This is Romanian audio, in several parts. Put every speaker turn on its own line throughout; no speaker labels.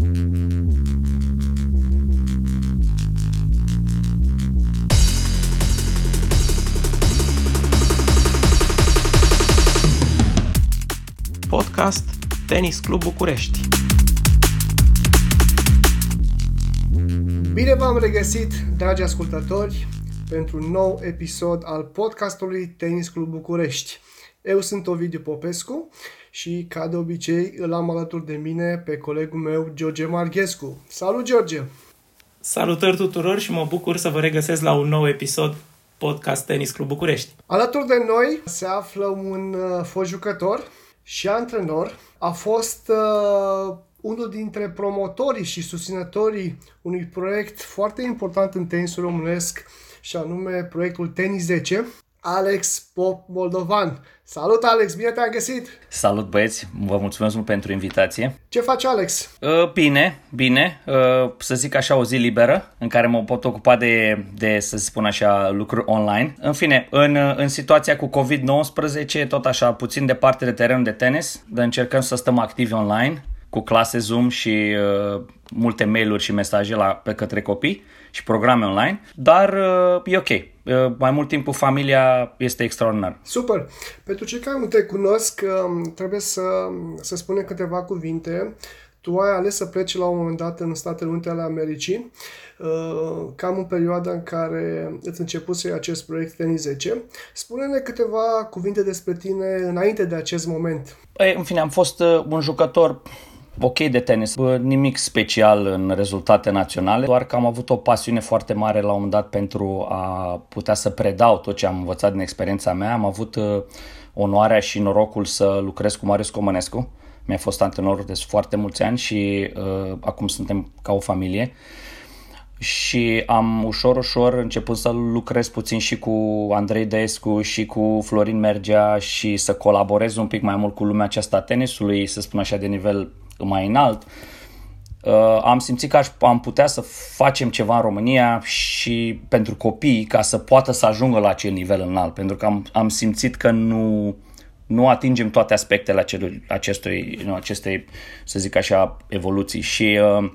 Podcast Tenis Club București.
Bine v-am regăsit, dragi ascultători, pentru un nou episod al podcastului Tenis Club București. Eu sunt Ovidiu Popescu și, ca de obicei, îl am alături de mine pe colegul meu, George Marghescu. Salut, George!
Salutări tuturor și mă bucur să vă regăsesc la un nou episod podcast Tenis Club București.
Alături de noi se află un uh, fost jucător și antrenor. A fost uh, unul dintre promotorii și susținătorii unui proiect foarte important în tenisul românesc și anume proiectul Tenis 10, Alex Pop Moldovan. Salut Alex, bine te-am găsit!
Salut băieți, vă mulțumesc mult pentru invitație.
Ce faci Alex?
Uh, bine, bine, uh, să zic așa o zi liberă în care mă pot ocupa de, de să spun așa, lucruri online. În fine, în, în situația cu COVID-19, tot așa, puțin departe de terenul de tenis, dar încercăm să stăm activi online cu clase Zoom și uh, multe mail-uri și mesaje la, pe către copii și programe online, dar uh, e ok. Uh, mai mult timp cu familia este extraordinar.
Super! Pentru cei care nu te cunosc, uh, trebuie să, să spunem câteva cuvinte. Tu ai ales să pleci la un moment dat în Statele Unite ale Americii, uh, cam în perioada în care îți începuse acest proiect Tenis 10. Spune-ne câteva cuvinte despre tine înainte de acest moment.
Păi, în fine, am fost uh, un jucător ok de tenis, nimic special în rezultate naționale, doar că am avut o pasiune foarte mare la un moment dat pentru a putea să predau tot ce am învățat din experiența mea. Am avut uh, onoarea și norocul să lucrez cu Marius Comănescu. Mi-a fost antrenor de foarte mulți ani și uh, acum suntem ca o familie și am ușor, ușor început să lucrez puțin și cu Andrei Deescu și cu Florin Mergea și să colaborez un pic mai mult cu lumea aceasta a tenisului, să spun așa, de nivel mai înalt, uh, am simțit că am putea să facem ceva în România și pentru copii ca să poată să ajungă la acel nivel înalt, pentru că am, am simțit că nu, nu atingem toate aspectele acelui, acestui, nu, acestei, să zic așa, evoluții. Și uh,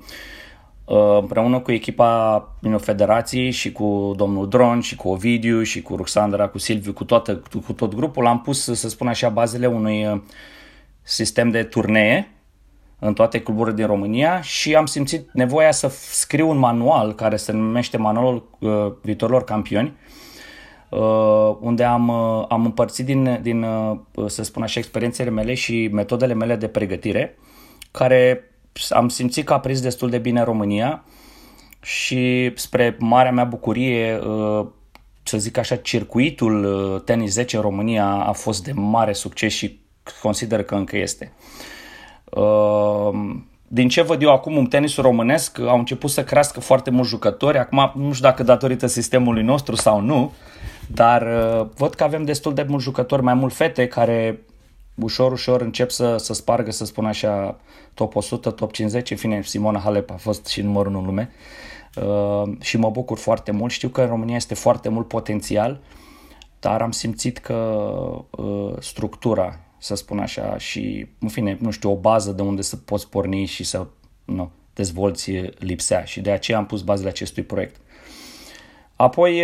uh, împreună cu echipa din federației și cu domnul Dron și cu Ovidiu și cu Ruxandra, cu Silviu, cu, toată, cu tot grupul, am pus, să spun așa, bazele unui uh, sistem de turnee în toate cluburile din România și am simțit nevoia să scriu un manual care se numește Manualul uh, Viitorilor Campioni, uh, unde am, uh, am împărțit din, din uh, să spun așa, experiențele mele și metodele mele de pregătire, care am simțit că a prins destul de bine în România și spre marea mea bucurie, uh, să zic așa, circuitul uh, tenis 10 în România a fost de mare succes și consider că încă este. Uh, Ehm, din ce văd eu acum în tenisul românesc, au început să crească foarte mulți jucători. Acum nu știu dacă datorită sistemului nostru sau nu, dar uh, văd că avem destul de mulți jucători, mai mult fete care ușor, ușor încep să, să spargă, să spun așa, top 100, top 50. În fine, Simona Halep a fost și numărul în lume. Uh, și mă bucur foarte mult. Știu că în România este foarte mult potențial, dar am simțit că uh, structura să spun așa, și, în fine, nu știu, o bază de unde să poți porni și să nu, dezvolți lipsea și de aceea am pus bazele acestui proiect. Apoi,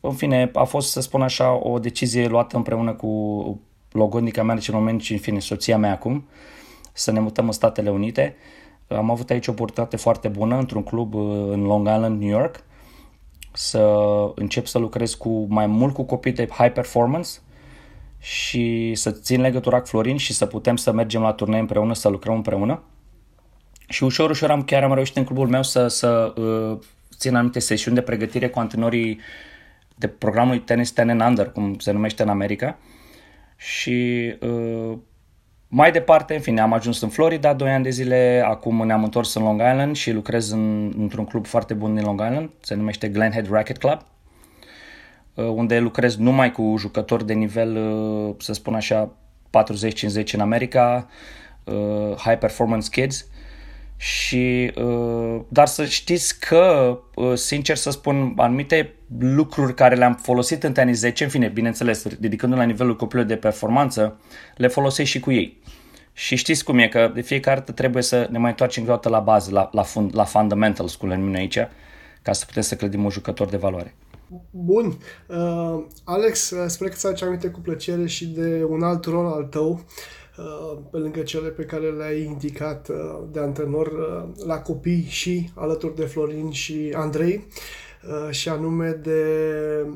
în fine, a fost, să spun așa, o decizie luată împreună cu logodnica mea în acel moment și, în fine, soția mea acum, să ne mutăm în Statele Unite. Am avut aici o oportunitate foarte bună într-un club în Long Island, New York, să încep să lucrez cu mai mult cu copii de high performance, și să țin legătura cu Florin și să putem să mergem la turnee împreună, să lucrăm împreună. Și ușor, ușor am, chiar am reușit în clubul meu să, să uh, țin anumite sesiuni de pregătire cu antrenorii de programul Tennis Ten and Under, cum se numește în America. Și uh, mai departe, în fine, am ajuns în Florida 2 ani de zile, acum ne-am întors în Long Island și lucrez în, într-un club foarte bun din Long Island, se numește Glenhead Racket Club Uh, unde lucrez numai cu jucători de nivel, uh, să spun așa, 40-50 în America, uh, high performance kids. Și, dar să știți că, sincer să spun, anumite lucruri care le-am folosit în tenis 10, în fine, bineînțeles, ridicându la nivelul copilului de performanță, le folosesc și cu ei. Și știți cum e, că de fiecare dată trebuie să ne mai întoarcem încă o dată la bază, la, la, fund, la fundamentals, cum le numim aici, ca să putem să clădim un jucător de valoare.
Bun. Uh, Alex, uh, sper că ți-aduce aminte cu plăcere și de un alt rol al tău, uh, pe lângă cele pe care le-ai indicat uh, de antrenor uh, la copii și alături de Florin și Andrei, uh, și anume de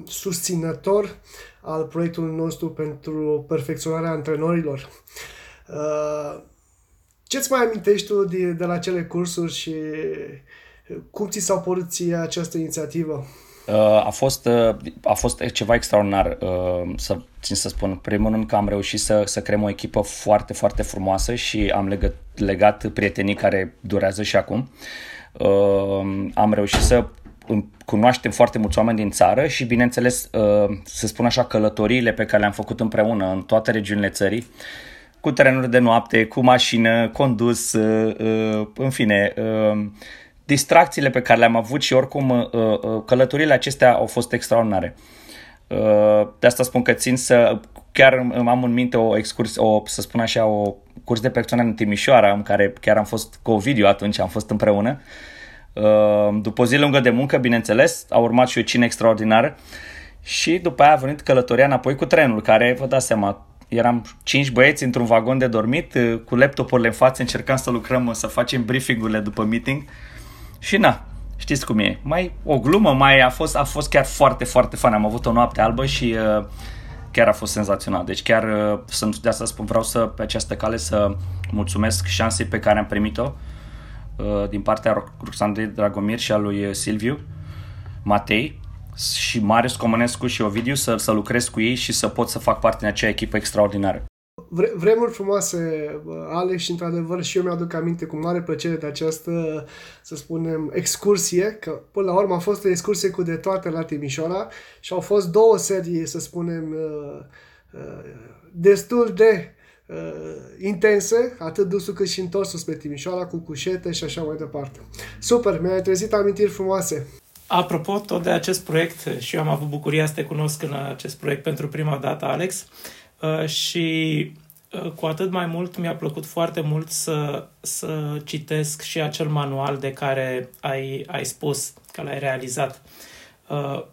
susținător al proiectului nostru pentru perfecționarea antrenorilor. Uh, ce-ți mai amintești tu de, de la cele cursuri și cum ți s-a părut ție această inițiativă?
Uh, a fost, uh, a fost ceva extraordinar, uh, să țin să spun. Primul rând că am reușit să, să creăm o echipă foarte, foarte frumoasă și am legat, legat prietenii care durează și acum. Am reușit să cunoaștem foarte mulți oameni din țară și, bineînțeles, să spun așa, călătoriile pe care le-am făcut împreună în toate regiunile țării, cu terenuri de noapte, cu mașină, condus, în fine, distracțiile pe care le-am avut și oricum uh, uh, călătorile acestea au fost extraordinare. Uh, de asta spun că țin să chiar am în minte o excursie, o, să spun așa, o curs de perfecționare în Timișoara, în care chiar am fost cu Ovidiu atunci, am fost împreună. După o zi lungă de muncă, bineînțeles, a urmat și o cină extraordinară și după aia a venit călătoria înapoi cu trenul, care, vă dați seama, eram cinci băieți într-un vagon de dormit, cu laptopurile în față, încercam să lucrăm, să facem briefingurile după meeting. Uh, și na, știți cum e. Mai o glumă, mai a fost, a fost chiar foarte, foarte fan. Am avut o noapte albă și uh, chiar a fost senzațional. Deci chiar uh, sunt, de asta spun, vreau să pe această cale să mulțumesc șansei pe care am primit-o uh, din partea Ruxandrei Dragomir și a lui uh, Silviu Matei și Marius Comănescu și Ovidiu să, să lucrez cu ei și să pot să fac parte din acea echipă extraordinară
vre- vremuri frumoase, Alex, și într-adevăr și eu mi-aduc aminte cu mare plăcere de această, să spunem, excursie, că până la urmă a fost o excursie cu de toate la Timișoara și au fost două serii, să spunem, uh, uh, destul de uh, intense, atât dusul cât și întorsul spre Timișoara, cu cușete și așa mai departe. Super, mi-ai trezit amintiri frumoase.
Apropo tot de acest proiect, și eu am avut bucuria să te cunosc în acest proiect pentru prima dată, Alex, Uh, și uh, cu atât mai mult mi-a plăcut foarte mult să, să citesc și acel manual de care ai, ai spus că l-ai realizat. Uh,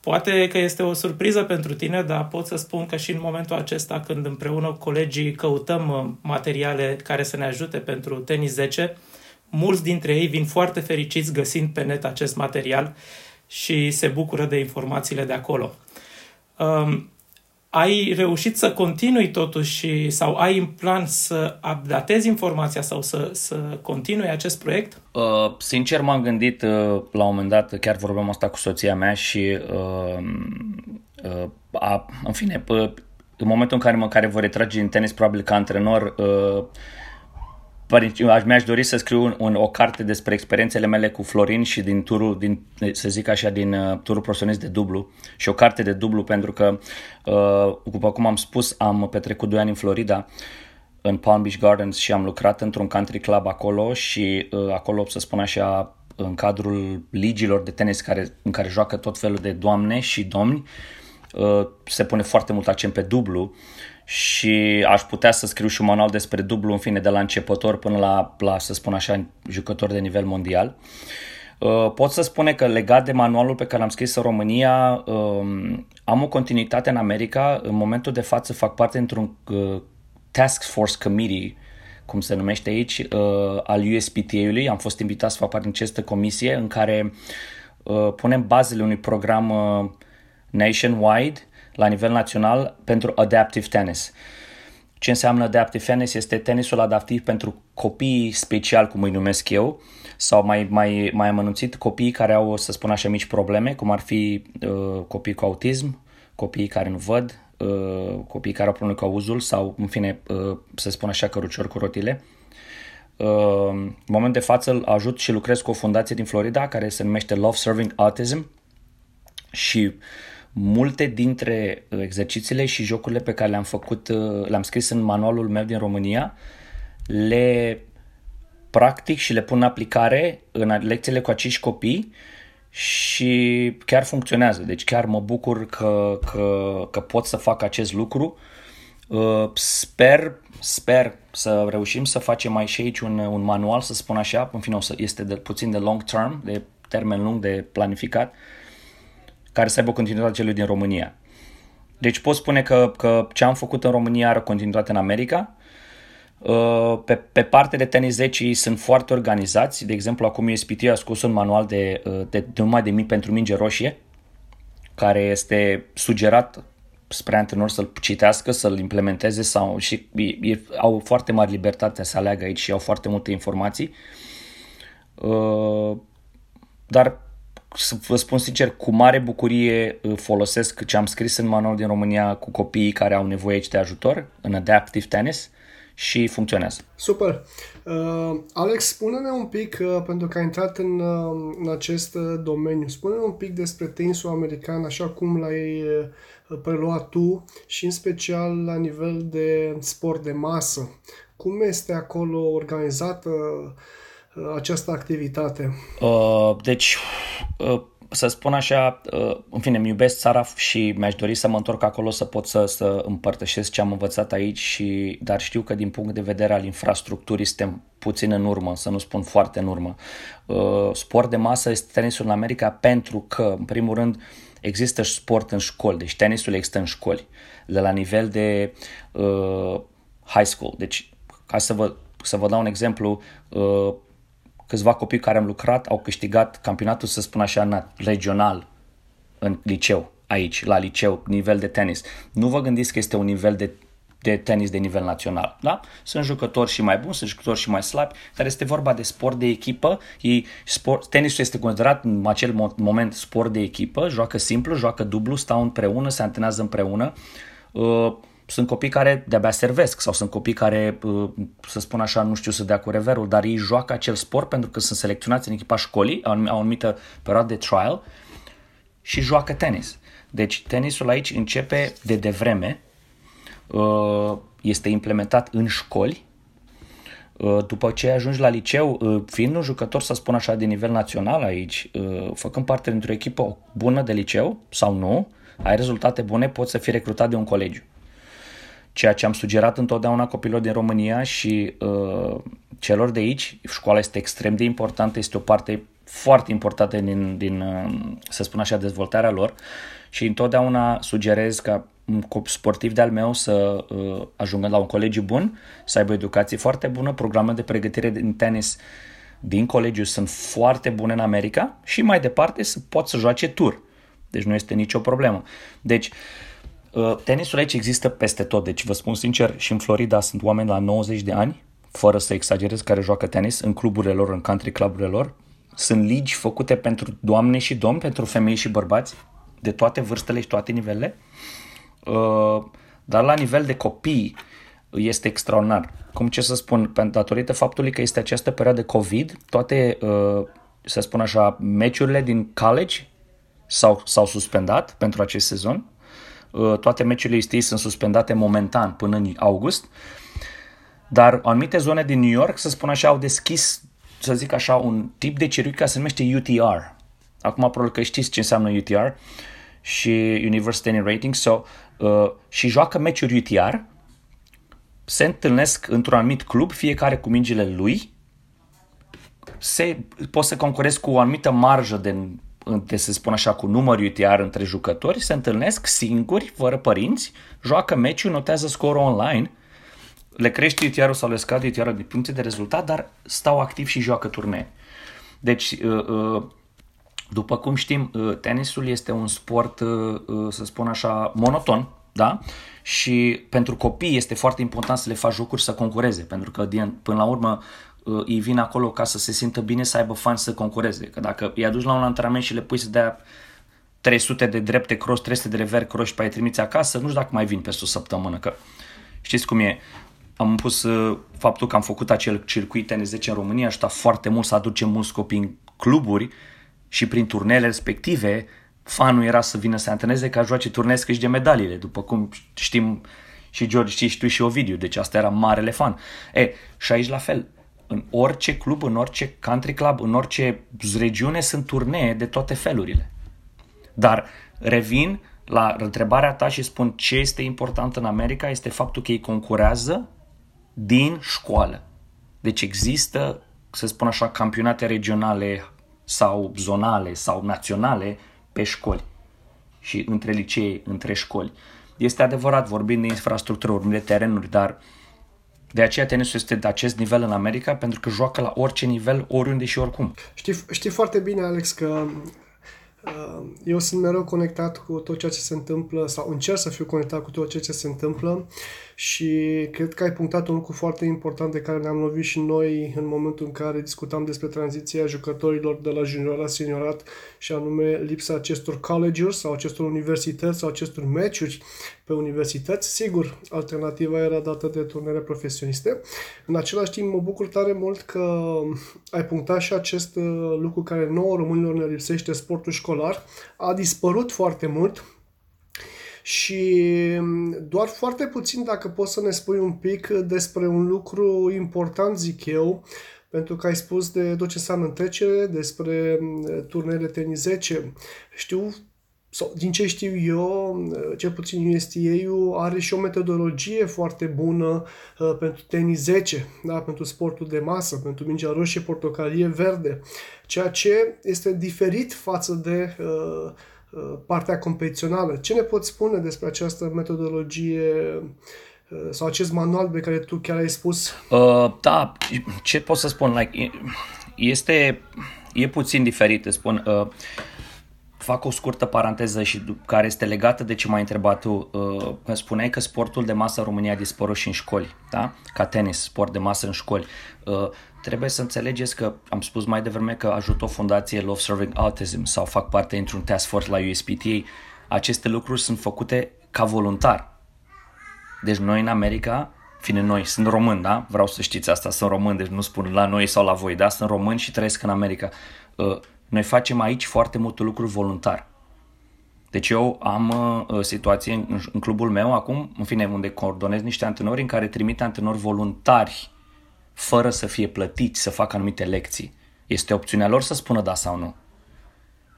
poate că este o surpriză pentru tine, dar pot să spun că și în momentul acesta, când împreună cu colegii căutăm materiale care să ne ajute pentru tenis 10, mulți dintre ei vin foarte fericiți găsind pe net acest material și se bucură de informațiile de acolo. Um, ai reușit să continui totuși sau ai în plan să updatezi informația sau să, să continui acest proiect?
Uh, sincer m-am gândit uh, la un moment dat, chiar vorbeam asta cu soția mea și uh, uh, a, în fine, uh, în momentul în care mă care vă retrage din tenis probabil ca antrenor uh, mi-aș dori să scriu un, un, o carte despre experiențele mele cu Florin și din turul, din, să zic așa, din uh, turul profesionist de dublu. Și o carte de dublu pentru că, uh, după cum am spus, am petrecut 2 ani în Florida în Palm Beach Gardens și am lucrat într-un country club acolo și uh, acolo, să spun așa, în cadrul ligilor de tenis care, în care joacă tot felul de doamne și domni, uh, se pune foarte mult accent pe dublu și aș putea să scriu și un manual despre dublu, în fine, de la începător până la, la să spun așa, jucător de nivel mondial. Uh, pot să spune că legat de manualul pe care l-am scris în România, um, am o continuitate în America. În momentul de față fac parte într-un uh, Task Force Committee, cum se numește aici, uh, al USPTA-ului. Am fost invitat să fac parte din această comisie în care punem bazele unui program nationwide la nivel național pentru adaptive tennis. Ce înseamnă adaptive tennis? Este tenisul adaptiv pentru copii special, cum îi numesc eu, sau mai, mai, mai amănunțit copii care au, să spun așa, mici probleme, cum ar fi uh, copii cu autism, copii care nu văd, uh, copii care au probleme cu auzul sau, în fine, uh, să spun așa, căruciori cu rotile. Uh, în moment de față ajut și lucrez cu o fundație din Florida care se numește Love Serving Autism și multe dintre uh, exercițiile și jocurile pe care le-am făcut, uh, le-am scris în manualul meu din România, le practic și le pun în aplicare în lecțiile cu acești copii și chiar funcționează. Deci chiar mă bucur că, că, că pot să fac acest lucru. Uh, sper, sper să reușim să facem mai și aici un, un manual, să spun așa, în fine este de, puțin de long term, de termen lung de planificat, care să aibă o continuitate celui din România. Deci pot spune că, că ce am făcut în România are o continuitate în America. Uh, pe, pe partea de tenis 10 sunt foarte organizați. De exemplu, acum USPT a scos un manual de, uh, de, de numai de mii pentru minge roșie, care este sugerat spre antrenor să-l citească, să-l implementeze sau și e, au foarte mare libertate să aleagă aici și au foarte multe informații. Uh, dar să vă spun sincer, cu mare bucurie uh, folosesc ce am scris în manual din România cu copiii care au nevoie aici de ajutor în Adaptive Tennis și funcționează.
Super. Uh, Alex, spune-ne un pic, uh, pentru că ai intrat în, uh, în acest uh, domeniu, spune-ne un pic despre tenisul american, așa cum l-ai uh, preluat tu și în special la nivel de sport de masă. Cum este acolo organizată uh, această activitate?
Uh, deci, uh, să spun așa, uh, în fine, îmi iubesc țara și mi-aș dori să mă întorc acolo să pot să, să împărtășesc ce am învățat aici, și, dar știu că din punct de vedere al infrastructurii suntem puțin în urmă, să nu spun foarte în urmă. Uh, sport de masă este tenisul în America pentru că, în primul rând, există sport în școli, deci tenisul există în școli, de la nivel de uh, high school. Deci, ca să vă, să vă dau un exemplu, uh, câțiva copii care am lucrat au câștigat campionatul, să spun așa, regional în liceu, aici, la liceu, nivel de tenis. Nu vă gândiți că este un nivel de de tenis de nivel național. Da? Sunt jucători și mai buni, sunt jucători și mai slabi, dar este vorba de sport de echipă. Ei, sport, tenisul este considerat în acel moment sport de echipă, joacă simplu, joacă dublu, stau împreună, se antrenează împreună. Uh, sunt copii care de-abia servesc sau sunt copii care, uh, să spun așa, nu știu să dea cu reverul, dar ei joacă acel sport pentru că sunt selecționați în echipa școlii, au o anumită perioadă de trial și joacă tenis. Deci tenisul aici începe de devreme, uh, este implementat în școli, uh, după ce ajungi la liceu, fiind un jucător, să spun așa, de nivel național aici, făcând parte dintr-o echipă bună de liceu sau nu, ai rezultate bune, poți să fii recrutat de un colegiu ceea ce am sugerat întotdeauna copilor din România și uh, celor de aici. Școala este extrem de importantă, este o parte foarte importantă din, din uh, să spun așa, dezvoltarea lor și întotdeauna sugerez ca un sportiv de-al meu să uh, ajungă la un colegiu bun, să aibă educație foarte bună, programe de pregătire din tenis din colegiu sunt foarte bune în America și mai departe să pot să joace tur. Deci nu este nicio problemă. Deci, uh, Uh, tenisul aici există peste tot, deci vă spun sincer, și în Florida sunt oameni la 90 de ani, fără să exagerez, care joacă tenis în cluburile lor, în country cluburile lor. Sunt ligi făcute pentru doamne și domni, pentru femei și bărbați, de toate vârstele și toate nivelele. Uh, dar la nivel de copii este extraordinar. Cum ce să spun, datorită faptului că este această perioadă de COVID, toate, uh, să spun așa, meciurile din college s-au, s-au suspendat pentru acest sezon Uh, toate meciurile IST sunt suspendate momentan până în august, dar anumite zone din New York, să spun așa, au deschis, să zic așa, un tip de circuit care se numește UTR. Acum probabil că știți ce înseamnă UTR și University Tennis Rating, so, uh, și joacă meciuri UTR, se întâlnesc într-un anumit club, fiecare cu mingile lui, se, poți să concurezi cu o anumită marjă de de să spun așa, cu număr UTR între jucători, se întâlnesc singuri, fără părinți, joacă meciul, notează scorul online, le crește UTR-ul sau le scade UTR-ul din puncte de rezultat, dar stau activ și joacă turnee. Deci, uh, uh, după cum știm, uh, tenisul este un sport, să spun așa, monoton, da? Și pentru copii este foarte important să le faci jocuri să concureze, pentru că până la urmă uh, ei vin acolo ca să se simtă bine, să aibă fani să concureze. Că dacă îi aduci la un antrenament și le pui să dea 300 de drepte cross, 300 de rever cross și pe ai trimiți acasă, nu știu dacă mai vin peste o săptămână, că știți cum e. Am pus uh, faptul că am făcut acel circuit N10 în România, ajuta foarte mult să aducem mulți copii în cluburi și prin turnele respective fanul era să vină să antreneze ca joace turnee să câștige medaliile, după cum știm și George, știi și tu și Ovidiu, deci asta era marele fan. E, și aici la fel, în orice club, în orice country club, în orice regiune sunt turnee de toate felurile. Dar revin la întrebarea ta și spun ce este important în America este faptul că ei concurează din școală. Deci există, să spun așa, campionate regionale sau zonale sau naționale pe școli și între licee, între școli. Este adevărat, vorbim de infrastructură, vorbim de terenuri, dar de aceea tenisul este de acest nivel în America, pentru că joacă la orice nivel, oriunde și oricum.
Știi, știi foarte bine, Alex, că Uh, eu sunt mereu conectat cu tot ceea ce se întâmplă sau încerc să fiu conectat cu tot ceea ce se întâmplă și cred că ai punctat un lucru foarte important de care ne-am lovit și noi în momentul în care discutam despre tranziția jucătorilor de la junior la seniorat și anume lipsa acestor colleges sau acestor universități sau acestor meciuri pe universități. Sigur, alternativa era dată de turnere profesioniste. În același timp, mă bucur tare mult că ai punctat și acest uh, lucru care nouă românilor ne lipsește, sportul școlar. A dispărut foarte mult și mm, doar foarte puțin, dacă poți să ne spui un pic despre un lucru important, zic eu, pentru că ai spus de tot ce înseamnă întrecere, despre mm, turnele tenis 10. Știu sau din ce știu eu, cel puțin USTA-ul are și o metodologie foarte bună uh, pentru tenis 10, da? pentru sportul de masă, pentru mingea roșie, portocalie, verde, ceea ce este diferit față de uh, uh, partea competițională. Ce ne poți spune despre această metodologie uh, sau acest manual pe care tu chiar ai spus?
Uh, da, ce pot să spun? Like, este, e puțin diferit, spun. Uh, fac o scurtă paranteză și care este legată de ce m-ai întrebat tu. Uh, spuneai că sportul de masă în România a dispărut și în școli, da? Ca tenis, sport de masă în școli. Uh, trebuie să înțelegeți că am spus mai devreme că ajut o fundație Love Serving Autism sau fac parte într-un task force la USPTA. Aceste lucruri sunt făcute ca voluntar. Deci noi în America, fine noi, sunt român, da? Vreau să știți asta, sunt român, deci nu spun la noi sau la voi, da? Sunt român și trăiesc în America. Uh, noi facem aici foarte multe lucruri voluntar. Deci eu am uh, situație în, în clubul meu acum, în fine, unde coordonez niște antrenori în care trimit antrenori voluntari fără să fie plătiți să facă anumite lecții. Este opțiunea lor să spună da sau nu.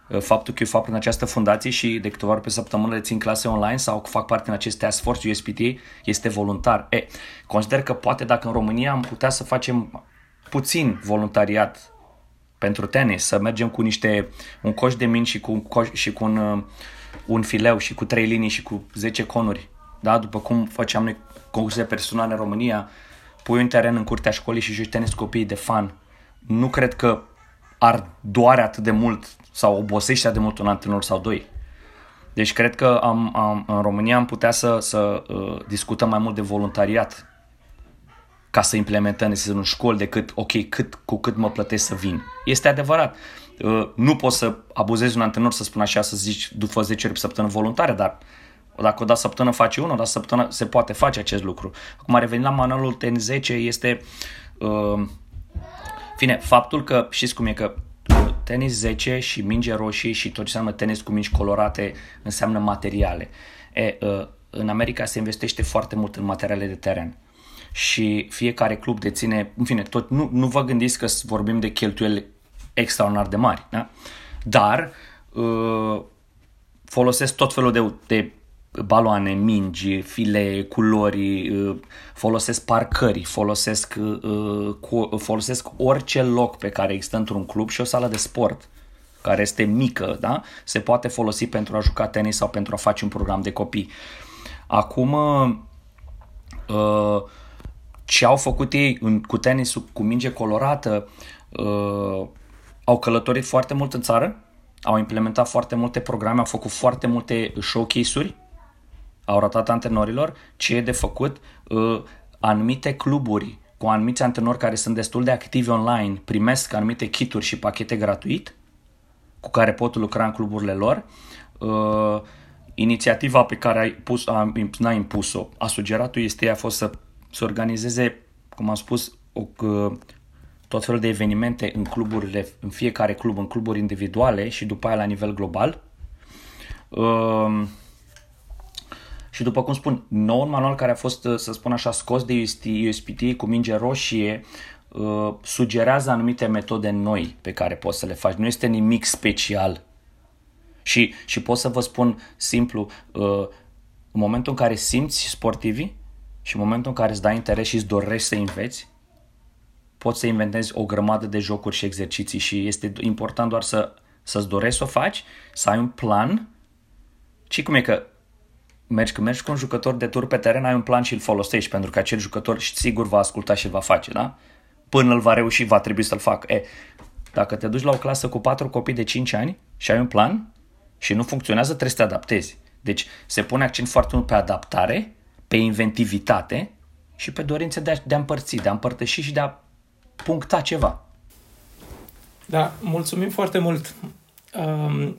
Uh, faptul că eu fac prin această fundație și de câteva ori pe săptămână le țin clase online sau fac parte în acest task force USPTA este voluntar. E, consider că poate dacă în România am putea să facem puțin voluntariat pentru tenis, să mergem cu niște, un coș de mingi și cu, un, coș, și cu un, uh, un fileu și cu trei linii și cu 10 conuri, da? după cum făceam noi concurse personale în România, pui un teren în curtea școlii și joci tenis copiii de fan. Nu cred că ar doare atât de mult sau obosește atât de mult un antrenor sau doi. Deci cred că am, am, în România am putea să, să uh, discutăm mai mult de voluntariat ca să implementăm în școli decât, ok, cât, cu cât mă plătesc să vin. Este adevărat. Uh, nu poți să abuzezi un antrenor să spun așa, să zici după 10 ori pe săptămână voluntare, dar dacă o dată săptămână face unul, o dată săptămână se poate face acest lucru. Acum a revenit la manualul TN 10 este uh, fine, faptul că știți cum e că uh, tenis 10 și minge roșii și tot ce înseamnă tenis cu mingi colorate înseamnă materiale. E, uh, în America se investește foarte mult în materiale de teren și fiecare club deține, în fine, tot, nu, nu vă gândiți că vorbim de cheltuieli extraordinar de mari, da? dar uh, folosesc tot felul de, de baloane, mingi, file, culori, uh, folosesc parcări, folosesc, uh, cu, folosesc orice loc pe care există într-un club și o sală de sport care este mică, da? se poate folosi pentru a juca tenis sau pentru a face un program de copii. Acum, uh, ce au făcut ei în, cu tenisul cu minge colorată, uh, au călătorit foarte mult în țară, au implementat foarte multe programe, au făcut foarte multe showcase-uri, au ratat antrenorilor ce e de făcut. Uh, anumite cluburi cu anumiți antrenori care sunt destul de activi online primesc anumite kituri și pachete gratuit cu care pot lucra în cluburile lor. Uh, inițiativa pe care ai pus, a, n-a impus-o, a sugerat-o este a fost să să organizeze, cum am spus, o, tot felul de evenimente în cluburile, în fiecare club, în cluburi individuale și după aia la nivel global. Uh, și după cum spun, noul manual care a fost, să spun așa, scos de USPT cu minge roșie, uh, sugerează anumite metode noi pe care poți să le faci. Nu este nimic special. Și, și pot să vă spun simplu, uh, în momentul în care simți sportivii și în momentul în care îți dai interes și îți dorești să înveți, poți să inventezi o grămadă de jocuri și exerciții și este important doar să, să-ți dorești să o faci, să ai un plan și cum e că mergi, când mergi cu un jucător de tur pe teren, ai un plan și îl folosești, pentru că acel jucător sigur va asculta și va face, da? Până îl va reuși, va trebui să-l facă. E, dacă te duci la o clasă cu patru copii de 5 ani și ai un plan și nu funcționează, trebuie să te adaptezi. Deci se pune accent foarte mult pe adaptare, pe inventivitate și pe dorință de a, de a împărți, de a împărtăși și de a puncta ceva.
Da, mulțumim foarte mult. Um,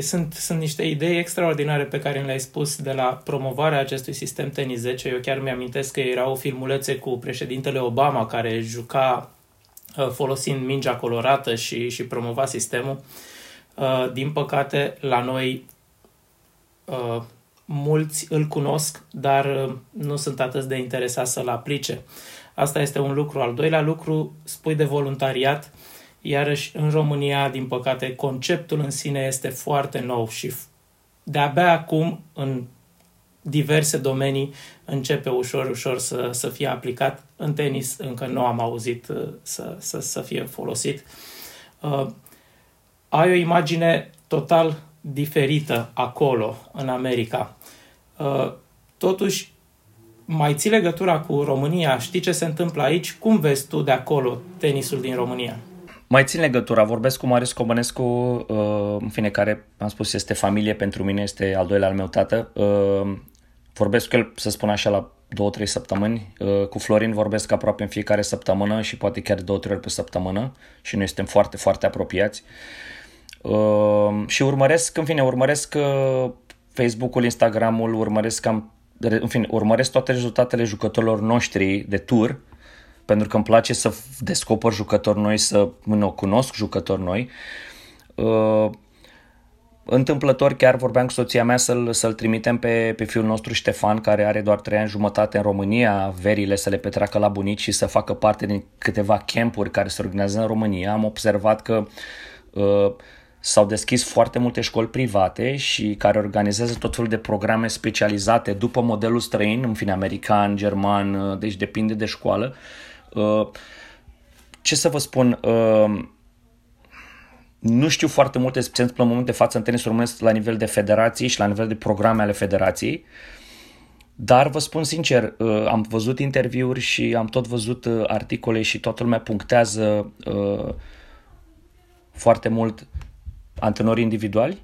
sunt, sunt niște idei extraordinare pe care le-ai spus de la promovarea acestui sistem tenis 10. Eu chiar mi-amintesc că erau filmulețe cu președintele Obama care juca uh, folosind mingea colorată și, și promova sistemul. Uh, din păcate, la noi uh, mulți îl cunosc, dar nu sunt atât de interesați să-l aplice. Asta este un lucru. Al doilea lucru, spui de voluntariat. Iarăși, în România, din păcate, conceptul în sine este foarte nou și de-abia acum, în diverse domenii, începe ușor, ușor să, să fie aplicat. În tenis încă nu am auzit uh, să, să, să fie folosit. Uh, ai o imagine total diferită acolo, în America. Uh, totuși, mai ții legătura cu România? Știi ce se întâmplă aici? Cum vezi tu de acolo tenisul din România?
Mai țin legătura, vorbesc cu Marius Comănescu, uh, în fine, care, am spus, este familie pentru mine, este al doilea al meu tată. Uh, vorbesc cu el, să spun așa, la două, trei săptămâni. Uh, cu Florin vorbesc aproape în fiecare săptămână și poate chiar două, trei ori pe săptămână și noi suntem foarte, foarte apropiați. Și urmăresc, în fine, urmăresc Facebook-ul, Instagram-ul, urmăresc cam, în fine, urmăresc toate rezultatele jucătorilor noștri de tur, pentru că îmi place să descoper jucători noi, să nu, cunosc jucători noi. Uh, întâmplător chiar vorbeam cu soția mea să-l, să-l trimitem pe, pe fiul nostru Ștefan, care are doar 3 ani jumătate în România, verile să le petreacă la bunici și să facă parte din câteva campuri care se organizează în România. Am observat că uh, s-au deschis foarte multe școli private și care organizează tot felul de programe specializate după modelul străin, în fine american, german, uh, deci depinde de școală. Uh, ce să vă spun, uh, nu știu foarte multe ce se întâmplă în moment de față în tenis românesc la nivel de federații și la nivel de programe ale federației, dar vă spun sincer, am văzut interviuri și am tot văzut articole și toată lumea punctează foarte mult antrenorii individuali,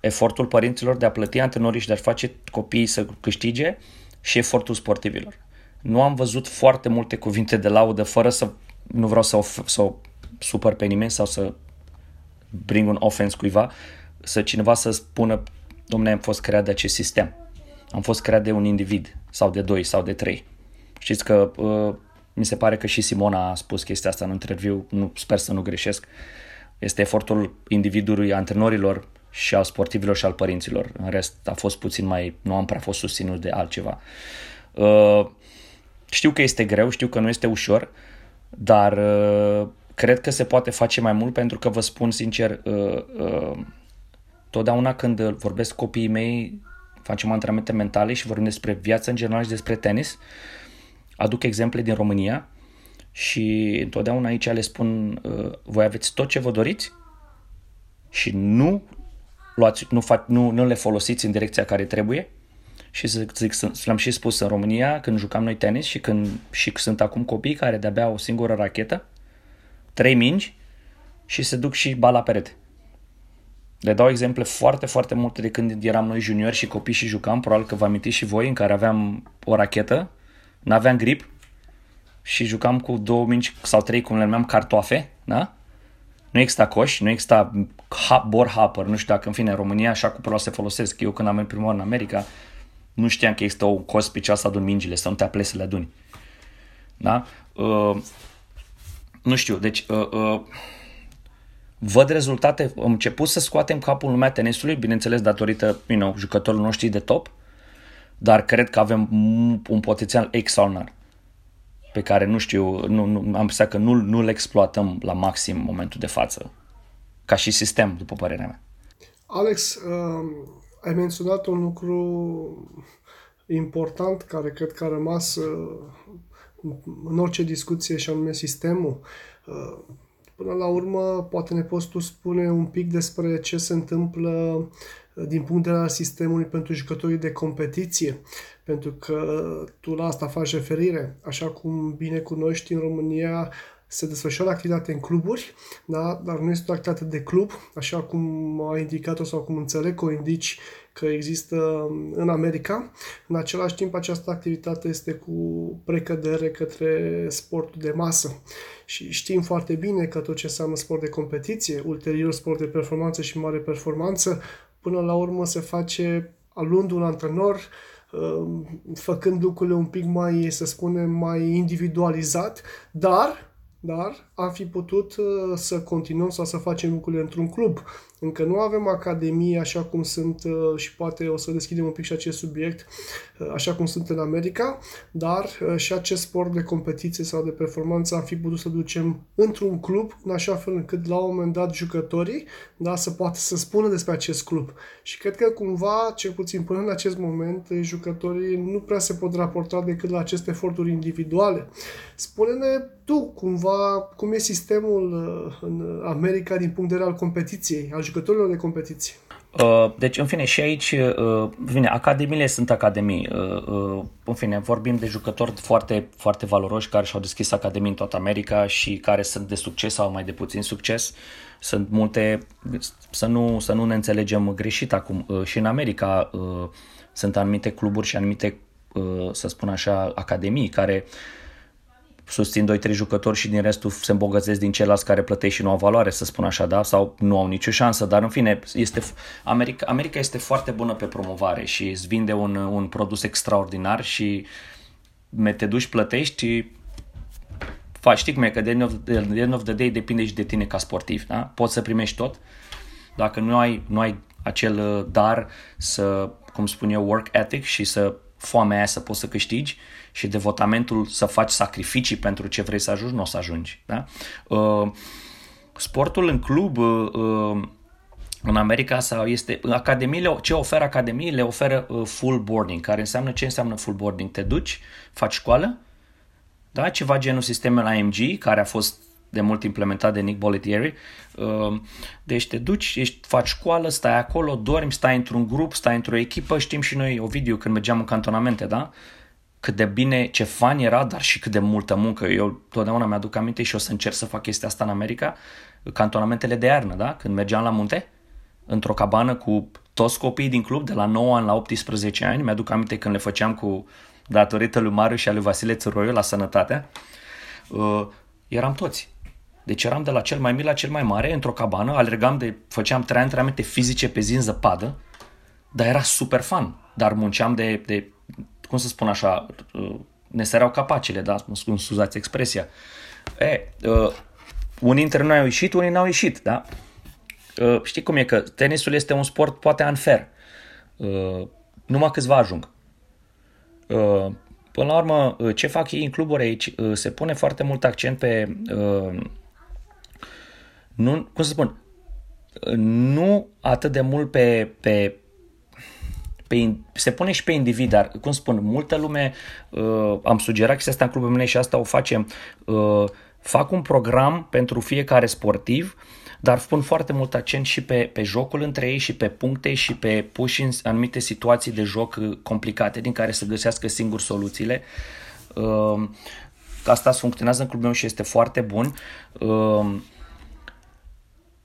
efortul părinților de a plăti antrenorii și de a face copiii să câștige și efortul sportivilor. Nu am văzut foarte multe cuvinte de laudă fără să, nu vreau să o, să o supăr pe nimeni sau să bring un ofens cuiva, să cineva să spună, domnule, am fost creat de acest sistem. Am fost creat de un individ sau de doi sau de trei. Știți că uh, mi se pare că și Simona a spus chestia asta în interviu, nu, sper să nu greșesc, uh, este efortul individului, antrenorilor și al sportivilor și al părinților. În rest a fost puțin mai, nu am prea fost susținut de altceva. Uh, știu că este greu, știu că nu este ușor, dar uh, cred că se poate face mai mult pentru că vă spun sincer, uh, totdeauna când vorbesc copiii mei, facem antrenamente mentale și vorbim despre viață în general și despre tenis, aduc exemple din România și întotdeauna aici le spun, uh, voi aveți tot ce vă doriți și nu, luați, nu, fac, nu, nu le folosiți în direcția care trebuie. Și zic, zic l-am și spus în România când jucam noi tenis și când și sunt acum copii care de-abia o singură rachetă, trei mingi și se duc și bala perete. Le dau exemple foarte, foarte multe de când eram noi juniori și copii și jucam, probabil că vă amintiți și voi, în care aveam o rachetă, n-aveam grip, și jucam cu două mingi sau trei, cum le numeam, cartoafe, da? Nu exista coș, nu exista bor hopper, nu știu dacă în fine în România așa cu se folosesc. Eu când am mers prima oară în America, nu știam că există o cost special să adun mingile, să nu te apleci să le aduni. Da? Uh, nu știu, deci uh, uh, văd rezultate, am început să scoatem capul în lumea tenisului, bineînțeles datorită you know, jucătorilor noștri de top, dar cred că avem un potențial extraordinar pe care nu știu, nu, nu, am impresia că nu, nu-l exploatăm la maxim în momentul de față, ca și sistem, după părerea mea.
Alex, uh, ai menționat un lucru important care cred că a rămas uh, în orice discuție și anume sistemul. Uh, până la urmă, poate ne poți tu spune un pic despre ce se întâmplă uh, din punct de vedere al sistemului pentru jucătorii de competiție, pentru că tu la asta faci referire. Așa cum bine cunoști, în România se desfășoară activitate în cluburi, da? dar nu este o activitate de club, așa cum a indicat-o sau cum înțeleg că o indici că există în America. În același timp, această activitate este cu precădere către sportul de masă. Și știm foarte bine că tot ce înseamnă sport de competiție, ulterior sport de performanță și mare performanță, până la urmă se face alund un antrenor, um, făcând lucrurile un pic mai, să spunem, mai individualizat, dar dar am fi putut uh, să continuăm sau să facem lucrurile într-un club. Încă nu avem academii așa cum sunt uh, și poate o să deschidem un pic și acest subiect uh, așa cum sunt în America, dar și acest sport de competiție sau de performanță am fi putut să ducem într-un club în așa fel încât la un moment dat jucătorii da, să poată să spună despre acest club. Și cred că cumva, cel puțin până în acest moment, jucătorii nu prea se pot raporta decât la aceste eforturi individuale. Spune-ne tu cumva cum e sistemul uh, în America din punct de vedere al competiției, al jucătorilor de competiție.
Uh, deci, în fine, și aici, uh, vine, academiile sunt academii. În fine, vorbim de jucători foarte, foarte valoroși care și-au deschis academii în toată America și care sunt de succes sau mai de puțin succes. Sunt multe, să nu, să nu ne înțelegem greșit acum. Și în America sunt anumite cluburi și anumite, să spun așa, academii care susțin 2-3 jucători și din restul se îmbogățesc din ceilalți care plătești și nu au valoare, să spun așa, da? Sau nu au nicio șansă, dar în fine, este, America, America este foarte bună pe promovare și îți vinde un, un produs extraordinar și te duci, plătești faci, știi cum e, că de end, of, the end of the day depinde și de tine ca sportiv, da? Poți să primești tot, dacă nu ai, nu ai acel uh, dar să, cum spun eu, work ethic și să foamea aia să poți să câștigi și devotamentul să faci sacrificii pentru ce vrei să ajungi, nu o să ajungi. Da? Uh, sportul în club uh, uh, în America sau este academiile, ce oferă academiile oferă full boarding, care înseamnă ce înseamnă full boarding? Te duci, faci școală, da? ceva genul sistemul IMG, care a fost de mult implementat de Nick Boletieri. Deci te duci, ești, faci școală, stai acolo, dormi, stai într-un grup, stai într-o echipă, știm și noi o video când mergeam în cantonamente, da? Cât de bine, ce fan era, dar și cât de multă muncă. Eu totdeauna mi-aduc aminte și o să încerc să fac chestia asta în America, cantonamentele de iarnă, da? Când mergeam la munte, într-o cabană cu toți copiii din club, de la 9 ani la 18 ani, mi-aduc aminte când le făceam cu datorită lui Mariu și a lui Vasile Țuroiu la sănătate, uh, eram toți. Deci eram de la cel mai mic la cel mai mare, într-o cabană, alergam de, făceam trei antrenamente fizice pe zi în zăpadă, dar era super fan. Dar munceam de, de cum să spun așa, ne săreau capacele, da, mă scuzați expresia. E, uh, unii dintre noi au ieșit, unii n-au ieșit, da? Uh, știi cum e că tenisul este un sport poate unfair. Uh, numai câțiva ajung. Uh, până la urmă, uh, ce fac ei în cluburi aici, uh, se pune foarte mult accent pe, uh, nu, cum să spun, nu atât de mult pe, pe pe, se pune și pe individ, dar cum spun, multă lume, uh, am sugerat chestia asta în clubul meu și asta o facem, uh, fac un program pentru fiecare sportiv, dar pun foarte mult accent și pe, pe jocul între ei și pe puncte și pe puși în anumite situații de joc uh, complicate din care să găsească singur soluțiile. Uh, asta funcționează în clubul meu și este foarte bun. Uh,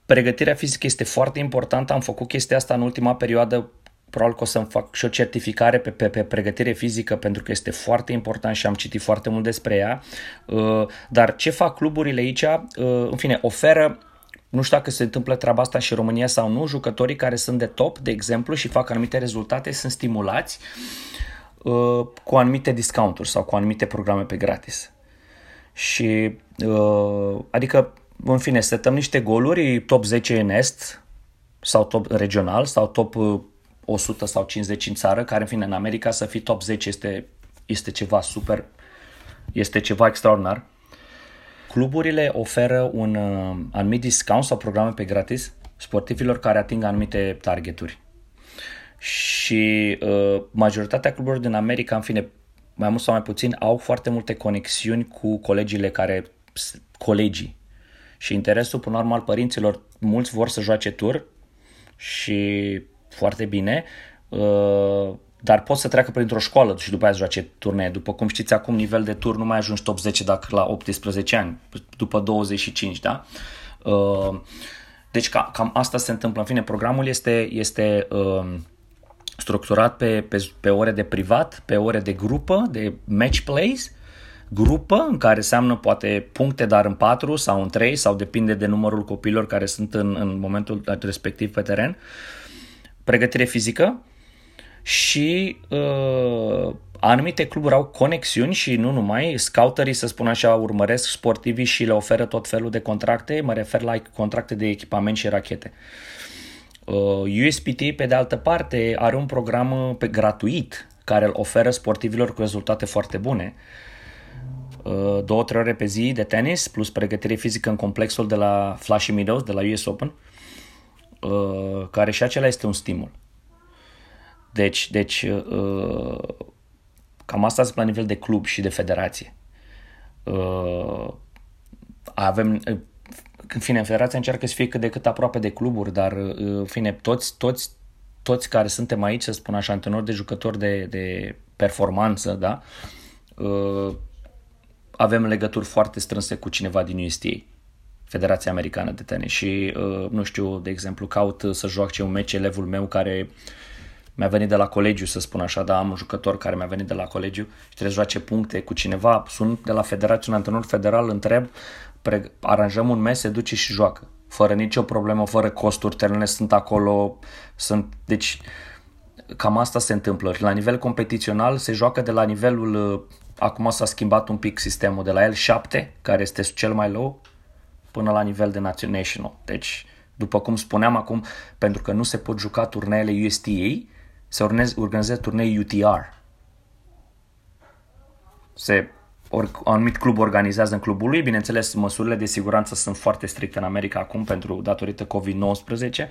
Pregătirea fizică este foarte importantă, am făcut chestia asta în ultima perioadă probabil că o să-mi fac și o certificare pe, pe, pe pregătire fizică pentru că este foarte important și am citit foarte mult despre ea. Uh, dar ce fac cluburile aici? Uh, în fine, oferă nu știu dacă se întâmplă treaba asta și în România sau nu, jucătorii care sunt de top, de exemplu, și fac anumite rezultate, sunt stimulați uh, cu anumite discounturi sau cu anumite programe pe gratis. Și, adică, în fine, setăm niște goluri, top 10 în Est, sau top regional, sau top 100 sau 50 în țară, care în fine în America să fii top 10 este, este ceva super, este ceva extraordinar. Cluburile oferă un uh, anumit discount sau programe pe gratis sportivilor care ating anumite targeturi. Și uh, majoritatea cluburilor din America, în fine, mai mult sau mai puțin, au foarte multe conexiuni cu colegiile care, colegii. Și interesul, până la urmă, al părinților, mulți vor să joace tur și foarte bine, uh, dar poți să treacă printr-o școală și după aia să joace turnee. După cum știți, acum nivel de tur nu mai ajungi top 10 dacă la 18 ani, după 25, da? Uh, deci cam asta se întâmplă. În fine, programul este, este uh, structurat pe, pe, pe ore de privat, pe ore de grupă, de match plays, grupă în care înseamnă poate puncte, dar în patru sau în trei sau depinde de numărul copiilor care sunt în, în momentul respectiv pe teren, pregătire fizică și uh, anumite cluburi au conexiuni și nu numai, scouterii, să spun așa, urmăresc sportivii și le oferă tot felul de contracte, mă refer la contracte de echipament și rachete. Uh, USPT, pe de altă parte, are un program uh, pe gratuit care îl oferă sportivilor cu rezultate foarte bune. Uh, două, trei ore pe zi de tenis plus pregătire fizică în complexul de la Flashy Meadows, de la US Open, uh, care și acela este un stimul. Deci, deci uh, cam asta la nivel de club și de federație. Uh, avem, în fine, federația încearcă să fie cât de cât aproape de cluburi, dar, în fine, toți, toți, toți care suntem aici, să spun așa, antrenori de jucători de, de performanță, da, uh, avem legături foarte strânse cu cineva din USTA, Federația Americană de Tenis și, uh, nu știu, de exemplu, caut să joace un meci elevul meu care mi-a venit de la colegiu, să spun așa, dar am un jucător care mi-a venit de la colegiu și trebuie să joace puncte cu cineva, sunt de la federație, un antrenor federal, întreb, pre- aranjăm un mes, se duce și joacă. Fără nicio problemă, fără costuri, terenele sunt acolo, sunt, deci cam asta se întâmplă. La nivel competițional se joacă de la nivelul, uh, acum s-a schimbat un pic sistemul, de la L7, care este cel mai low, până la nivel de national. Deci, după cum spuneam acum, pentru că nu se pot juca turneele USTA, se organizează turnei UTR. Se or, un anumit club organizează în clubul lui, bineînțeles măsurile de siguranță sunt foarte stricte în America acum pentru datorită COVID-19,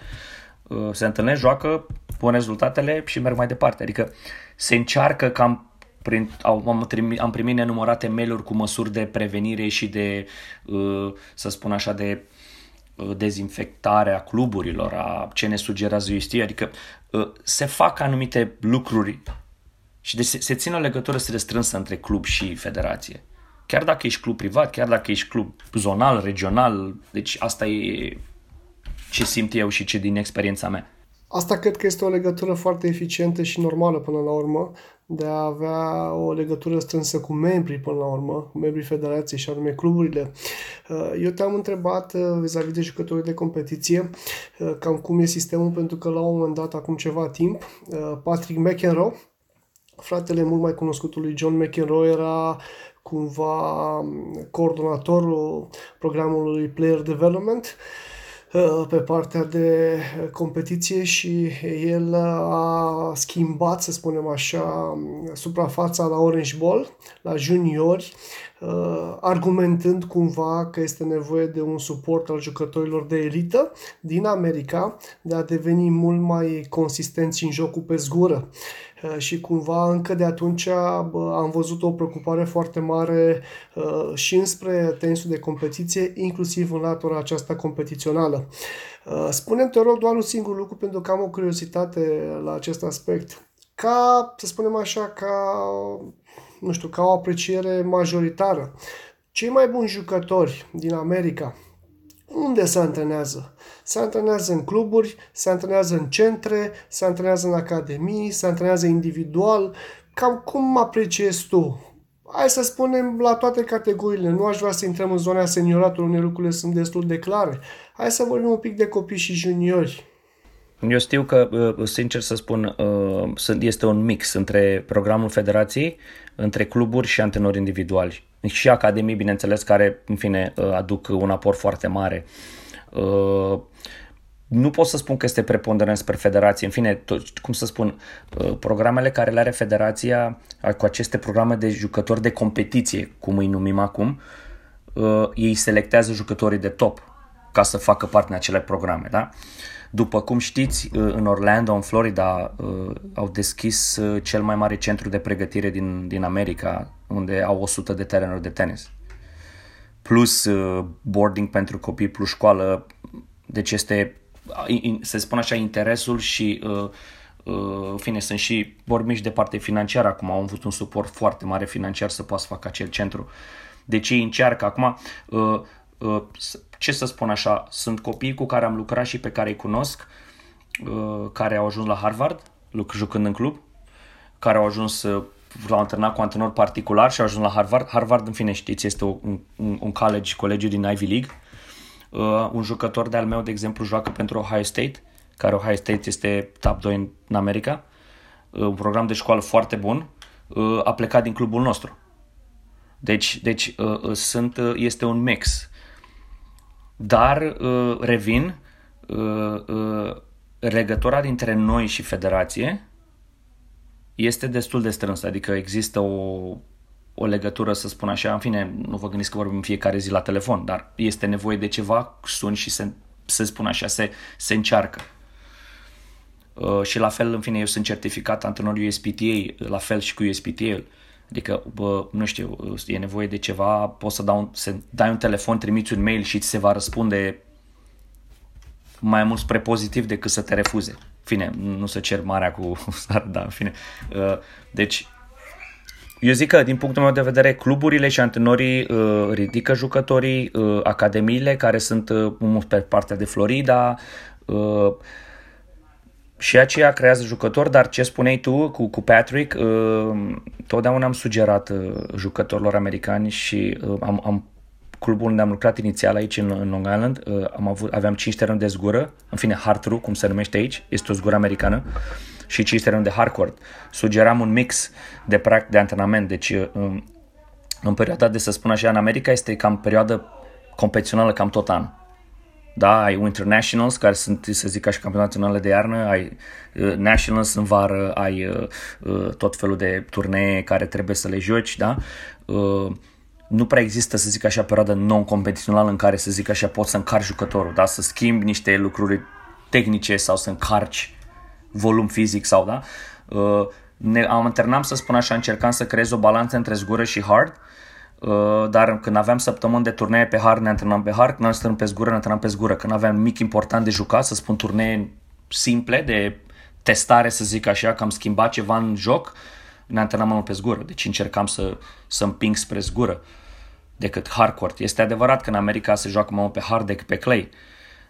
uh, se întâlnesc, joacă, pun rezultatele și merg mai departe. Adică se încearcă cam prin, am, am primit nenumărate mail-uri cu măsuri de prevenire și de, uh, să spun așa, de uh, dezinfectare a cluburilor, a ce ne sugerează UST, adică se fac anumite lucruri și de se, se ține o legătură strânsă între club și federație. Chiar dacă ești club privat, chiar dacă ești club zonal, regional, deci asta e ce simt eu și ce din experiența mea.
Asta cred că este o legătură foarte eficientă și normală până la urmă, de a avea o legătură strânsă cu membrii până la urmă, cu membrii federației și anume cluburile. Uh, eu te-am întrebat uh, vis-a-vis de jucătorii de competiție uh, cam cum e sistemul, pentru că la un moment dat, acum ceva timp, Patrick McEnroe, fratele mult mai cunoscutului John McEnroe era cumva um, coordonatorul programului Player Development uh, pe partea de competiție și el a schimbat, să spunem așa, suprafața la Orange Ball, la juniori, uh, argumentând cumva că este nevoie de un suport al jucătorilor de elită din America de a deveni mult mai consistenți în jocul pe zgură. Uh, și cumva încă de atunci am văzut o preocupare foarte mare uh, și înspre tenisul de competiție, inclusiv în latura aceasta competițională. Uh, spune-mi, te rog, doar un singur lucru, pentru că am o curiozitate la acest aspect. Ca, să spunem așa, ca, nu știu, ca o apreciere majoritară. Cei mai buni jucători din America, unde se antrenează? Se antrenează în cluburi, se antrenează în centre, se antrenează în academii, se antrenează individual. Cam cum apreciezi tu? Hai să spunem la toate categoriile. Nu aș vrea să intrăm în zona senioratului, unde lucrurile sunt destul de clare. Hai să vorbim un pic de copii și juniori.
Eu știu că, uh, sincer să spun, uh, este un mix între programul federației, între cluburi și antrenori individuali. Și academii, bineînțeles, care, în fine, uh, aduc un aport foarte mare. Nu pot să spun că este preponderent spre federație. În fine, tot, cum să spun, programele care le are federația, cu aceste programe de jucători de competiție, cum îi numim acum, ei selectează jucătorii de top ca să facă parte din acele programe. Da? După cum știți, uh, în Orlando, în Florida, uh, au deschis uh, cel mai mare centru de pregătire din, din America, unde au 100 de terenuri de tenis. Plus boarding pentru copii, plus școală. Deci este, să spun așa, interesul și în fine, sunt și vorbim de parte financiară acum, au avut un suport foarte mare financiar să poată să facă acel centru. Deci ei încearcă acum, ce să spun așa, sunt copii cu care am lucrat și pe care îi cunosc, uh, care au ajuns la Harvard, jucând în club, care au ajuns la antrenat cu antrenor particular și au ajuns la Harvard. Harvard, în fine, știți, este un, un, un college, colegiu din Ivy League. Uh, un jucător de-al meu, de exemplu, joacă pentru Ohio State, care Ohio State este top 2 în, în America. Uh, un program de școală foarte bun. Uh, a plecat din clubul nostru. Deci, deci uh, uh sunt, uh, este un mix dar uh, revin, uh, uh, legătura dintre noi și federație este destul de strânsă, adică există o, o legătură, să spun așa, în fine, nu vă gândiți că vorbim fiecare zi la telefon, dar este nevoie de ceva, sun și se, să spun așa, se, se încearcă. Uh, și la fel, în fine, eu sunt certificat antrenor USPTA, la fel și cu USPTA. Adică, bă, nu știu, e nevoie de ceva, poți să, dau un, să dai un telefon, trimiți un mail și ți se va răspunde mai mult spre pozitiv decât să te refuze. Fine, nu să cer marea cu dar în fine. Uh, deci, eu zic că, din punctul meu de vedere, cluburile și antrenorii uh, ridică jucătorii, uh, academiile care sunt uh, pe partea de Florida, uh, și aceea creează jucători, dar ce spuneai tu cu, cu Patrick, uh, totdeauna am sugerat uh, jucătorilor americani și uh, am, am clubul unde am lucrat inițial aici în, în Long Island, uh, am avut, aveam 5 terenuri de zgură, în fine hard cum se numește aici, este o zgură americană, și 5 terenuri de hardcourt. Sugeram un mix de practic de antrenament, deci uh, în perioada de, să spun așa, în America este cam perioadă competițională cam tot anul da, ai Winter Nationals, care sunt, să zic, ca și campionate naționale de iarnă, ai uh, Nationals în vară, ai uh, uh, tot felul de turnee care trebuie să le joci, da? Uh, nu prea există, să zic așa, perioadă non-competițională în care, să zic așa, poți să încarci jucătorul, da? Să schimbi niște lucruri tehnice sau să încarci volum fizic sau, da? Uh, ne, am antrenam, să spun așa, încercam să creez o balanță între zgură și hard, uh, Uh, dar când aveam săptămâni de turnee pe har, ne antrenam pe har, când am antrenam pe zgură, ne antrenam pe zgură. Când aveam mic important de jucat, să spun turnee simple, de testare, să zic așa, că am schimbat ceva în joc, ne antrenam mai pe zgură. Deci încercam să, să împing spre zgură decât hardcourt. Este adevărat că în America se joacă mai mult pe hard decât pe clay,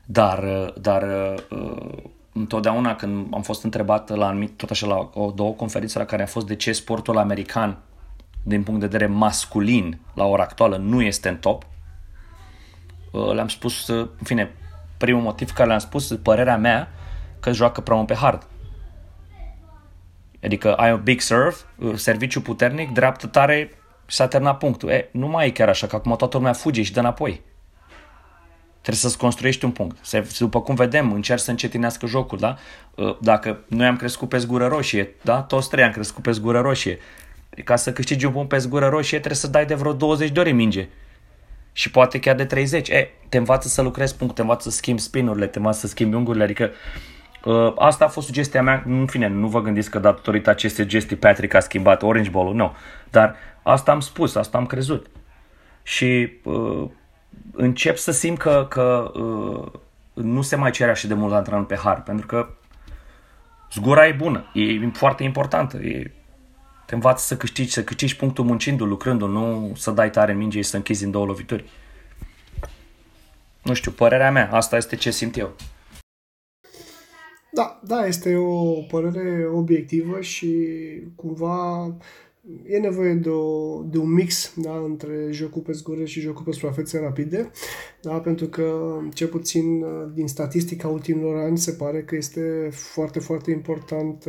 dar, dar uh, întotdeauna când am fost întrebat la anumit, tot așa la o, două conferințe la care am fost de ce sportul american din punct de vedere masculin la ora actuală nu este în top. Uh, le-am spus, uh, în fine, primul motiv care le-am spus, părerea mea, că joacă prea mult pe hard. Adică ai un big serve, uh, serviciu puternic, dreaptă tare și s-a terminat punctul. E, nu mai e chiar așa, că acum toată lumea fuge și dă înapoi. Trebuie să-ți construiești un punct. Se, după cum vedem, încerci să încetinească jocul, da? Dacă noi am crescut pe zgură roșie, da? Toți trei am crescut pe zgură roșie ca să câștigi un punct pe zgură roșie trebuie să dai de vreo 20 de ori minge. Și poate chiar de 30. E, te învață să lucrezi punct, te învață să schimbi spinurile, te învață să schimbi unghiurile, adică uh, asta a fost sugestia mea, în fine, nu vă gândiți că datorită acestei gestii Patrick a schimbat Orange Bowl-ul, nu. Dar asta am spus, asta am crezut. Și uh, încep să simt că, că uh, nu se mai cere așa de mult antrenament pe har, pentru că zgura e bună, e foarte importantă, e te învață să câștigi, să câștigi punctul muncindu lucrându nu să dai tare în minge și să închizi în două lovituri. Nu știu, părerea mea, asta este ce simt eu.
Da, da, este o părere obiectivă și cumva e nevoie de, o, de un mix da, între jocul pe zgură și jocul pe suprafețe rapide, da, pentru că, cel puțin din statistica ultimilor ani, se pare că este foarte, foarte important,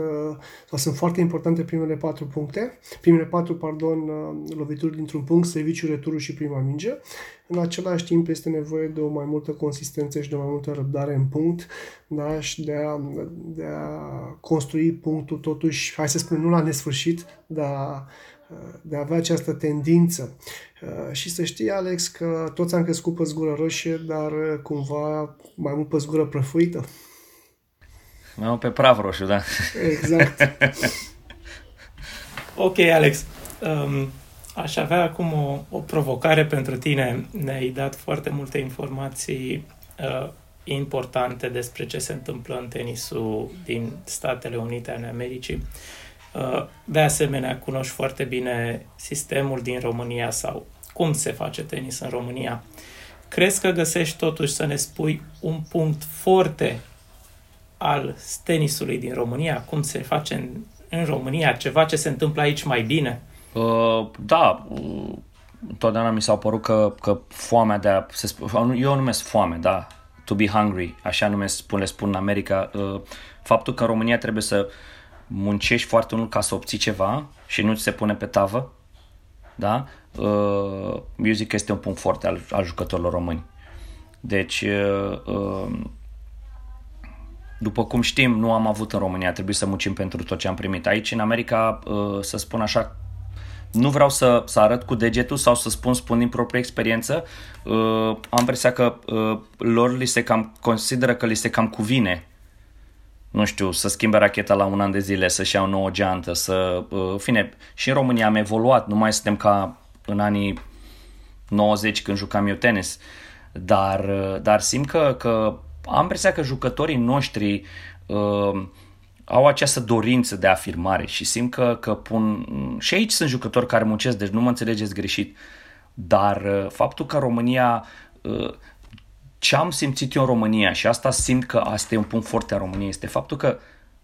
sau sunt foarte importante primele patru puncte, primele patru, pardon, lovituri dintr-un punct, serviciu, returul și prima minge. În același timp este nevoie de o mai multă consistență și de o mai multă răbdare în punct da? și de a, de a construi punctul totuși, hai să spunem, nu la nesfârșit, dar de a avea această tendință. Și să știi, Alex, că toți am crescut pe zgură roșie, dar cumva mai mult pe zgură prăfuită.
Mai mult pe praf roșu, da.
Exact.
ok, Alex. Um, aș avea acum o, o provocare pentru tine. Ne-ai dat foarte multe informații uh, importante despre ce se întâmplă în tenisul din Statele Unite ale Americii. Uh, de asemenea, cunoști foarte bine sistemul din România sau cum se face tenis în România. Crezi că găsești totuși să ne spui un punct foarte al tenisului din România? Cum se face în, în România? Ceva ce se întâmplă aici mai bine?
Uh, da, uh, întotdeauna mi s-a părut că, că foamea de a... Se sp- eu o numesc foame, da, to be hungry, așa numesc, spun, le spun în America. Uh, faptul că în România trebuie să muncești foarte mult ca să obții ceva și nu ți se pune pe tavă, da? Uh, eu zic că este un punct foarte al, al jucătorilor români. Deci, uh, uh, după cum știm, nu am avut în România, trebuie să muncim pentru tot ce am primit. Aici, în America, uh, să spun așa, nu vreau să, să arăt cu degetul sau să spun, spun din proprie experiență, uh, am impresia că uh, lor li se cam, consideră că li se cam cuvine nu știu, să schimbe racheta la un an de zile, să-și ia o nouă geantă, să... Uh, fine, și în România am evoluat, nu mai suntem ca în anii 90 când jucam eu tenis, dar, uh, dar simt că, că am impresia că jucătorii noștri uh, au această dorință de afirmare și simt că, că pun... Și aici sunt jucători care muncesc, deci nu mă înțelegeți greșit, dar uh, faptul că România... Uh, ce am simțit eu în România și asta simt că asta e un punct foarte a României, este faptul că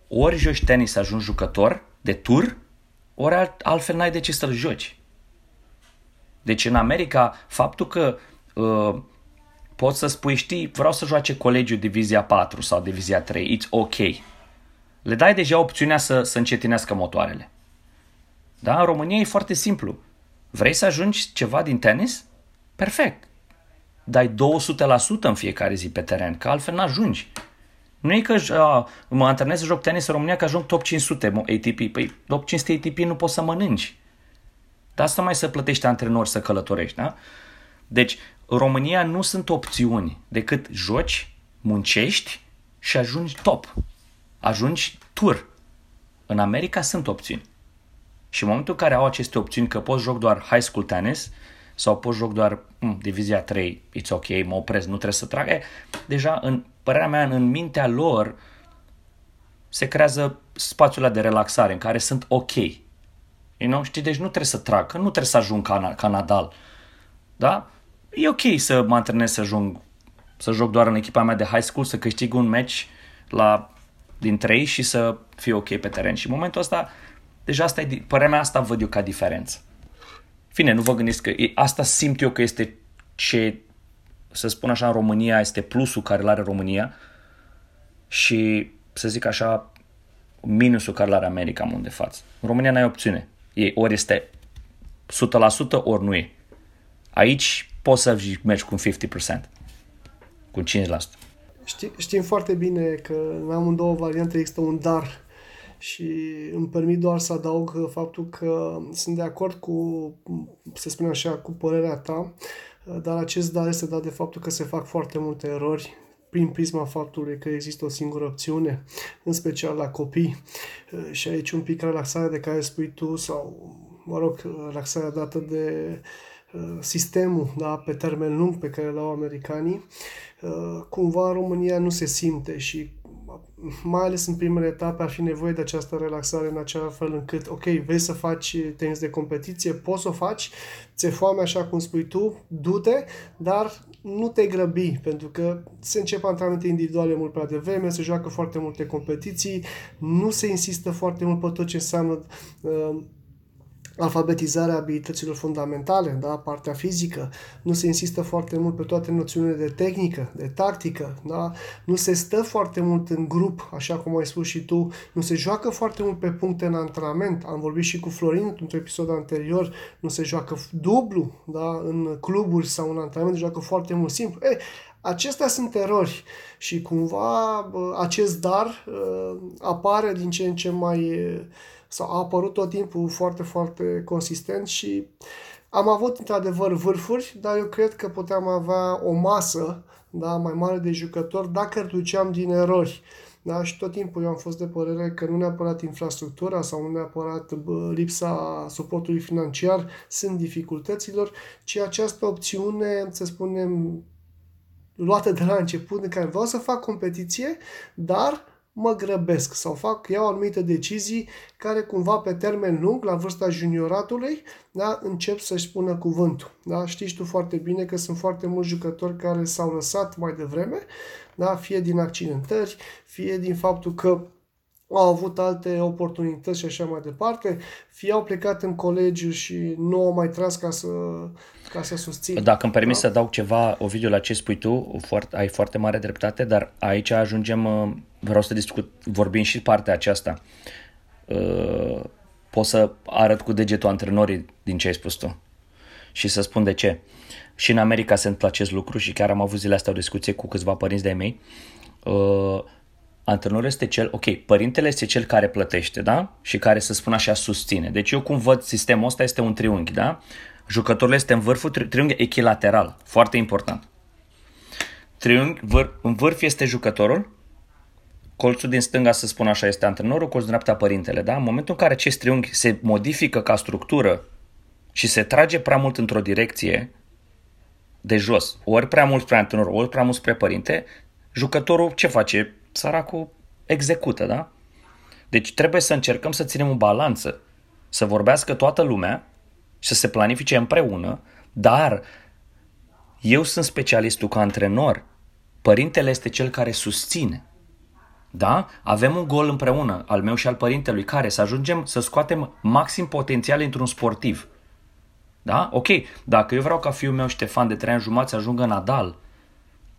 ori joci tenis să ajungi jucător de tur, ori altfel n-ai de ce să-l joci. Deci în America, faptul că uh, poți să spui, știi, vreau să joace colegiul Divizia 4 sau Divizia 3, it's ok. Le dai deja opțiunea să, să încetinească motoarele. Da? În România e foarte simplu. Vrei să ajungi ceva din tenis? Perfect dai 200% în fiecare zi pe teren, că altfel n-ajungi. Nu e că a, mă antrenez să joc tenis în România că ajung top 500 ATP. Păi top 500 ATP nu poți să mănânci. Dar asta mai să plătești antrenori să călătorești, da? Deci, în România nu sunt opțiuni decât joci, muncești și ajungi top. Ajungi tur. În America sunt opțiuni. Și în momentul în care au aceste opțiuni că poți joc doar high school tennis, sau pot joc doar mm, divizia 3, it's ok, mă opresc, nu trebuie să trag. E, deja, în părerea mea, în mintea lor se creează spațiul de relaxare în care sunt ok. You know? Știi? Deci nu trebuie să trag, că nu trebuie să ajung ca, ca Nadal. Da? E ok să mă antrenez să ajung să joc doar în echipa mea de high school, să câștig un match la, din 3 și să fiu ok pe teren. Și în momentul ăsta, deja asta e, părerea mea asta văd eu ca diferență. Fine, nu vă gândiți că asta simt eu că este ce, să spun așa, în România este plusul care îl are România și, să zic așa, minusul care îl are America în de față. În România n-ai opțiune. E, ori este 100%, ori nu e. Aici poți să mergi cu 50%, cu 5%.
Știm, știm foarte bine că în amândouă variante există un dar și îmi permit doar să adaug faptul că sunt de acord cu, să spunem așa, cu părerea ta, dar acest dar este dat de faptul că se fac foarte multe erori prin prisma faptului că există o singură opțiune, în special la copii. Și aici un pic relaxarea de care spui tu sau, mă rog, relaxarea dată de uh, sistemul da, pe termen lung pe care l-au americanii, uh, cumva în România nu se simte și mai ales în primele etape, ar fi nevoie de această relaxare în acel fel încât, ok, vrei să faci tenis de competiție, poți să o faci, ți-e foame așa cum spui tu, du-te, dar nu te grăbi, pentru că se încep antrenamente individuale mult prea devreme, se joacă foarte multe competiții, nu se insistă foarte mult pe tot ce înseamnă uh, alfabetizarea abilităților fundamentale, da? partea fizică, nu se insistă foarte mult pe toate noțiunile de tehnică, de tactică, da? nu se stă foarte mult în grup, așa cum ai spus și tu, nu se joacă foarte mult pe puncte în antrenament, am vorbit și cu Florin într-un episod anterior, nu se joacă dublu da? în cluburi sau în antrenament, se joacă foarte mult simplu. Ei, Acestea sunt erori și cumva acest dar apare din ce în ce mai sau a apărut tot timpul foarte, foarte consistent și am avut într-adevăr vârfuri, dar eu cred că puteam avea o masă da, mai mare de jucători dacă reduceam din erori. Da? Și tot timpul eu am fost de părere că nu neapărat infrastructura sau nu neapărat bă, lipsa suportului financiar sunt dificultăților, ci această opțiune, să spunem, luată de la început, în care vreau să fac competiție, dar mă grăbesc sau fac, iau anumite decizii care cumva pe termen lung, la vârsta junioratului, da, încep să-și spună cuvântul. Da? Știți tu foarte bine că sunt foarte mulți jucători care s-au lăsat mai devreme, da? fie din accidentări, fie din faptul că au avut alte oportunități și așa mai departe, fie au plecat în colegiu și nu au mai tras ca să, ca să susțină.
Dacă îmi permis da? să dau ceva, Ovidiu, la ce spui tu, foarte, ai foarte mare dreptate, dar aici ajungem, uh, vreau să discut, vorbim și partea aceasta. Uh, pot să arăt cu degetul antrenorii din ce ai spus tu și să spun de ce. Și în America se întâmplă acest lucru și chiar am avut zilele astea o discuție cu câțiva părinți de-ai mei. Uh, antrenorul este cel, ok, părintele este cel care plătește, da? Și care, să spun așa, susține. Deci eu cum văd sistemul ăsta este un triunghi, da? Jucătorul este în vârful, tri- triunghi echilateral, foarte important. Triunghi, vâr, în vârf este jucătorul, colțul din stânga, să spun așa, este antrenorul, colțul din dreapta părintele, da? În momentul în care acest triunghi se modifică ca structură și se trage prea mult într-o direcție de jos, ori prea mult spre antrenor, ori prea mult spre părinte, jucătorul ce face? săracul execută, da? Deci trebuie să încercăm să ținem o balanță, să vorbească toată lumea și să se planifice împreună, dar eu sunt specialistul ca antrenor, părintele este cel care susține. Da? Avem un gol împreună, al meu și al părintelui, care să ajungem să scoatem maxim potențial într-un sportiv. Da? Ok, dacă eu vreau ca fiul meu Ștefan de 3 ani jumătate să ajungă Nadal,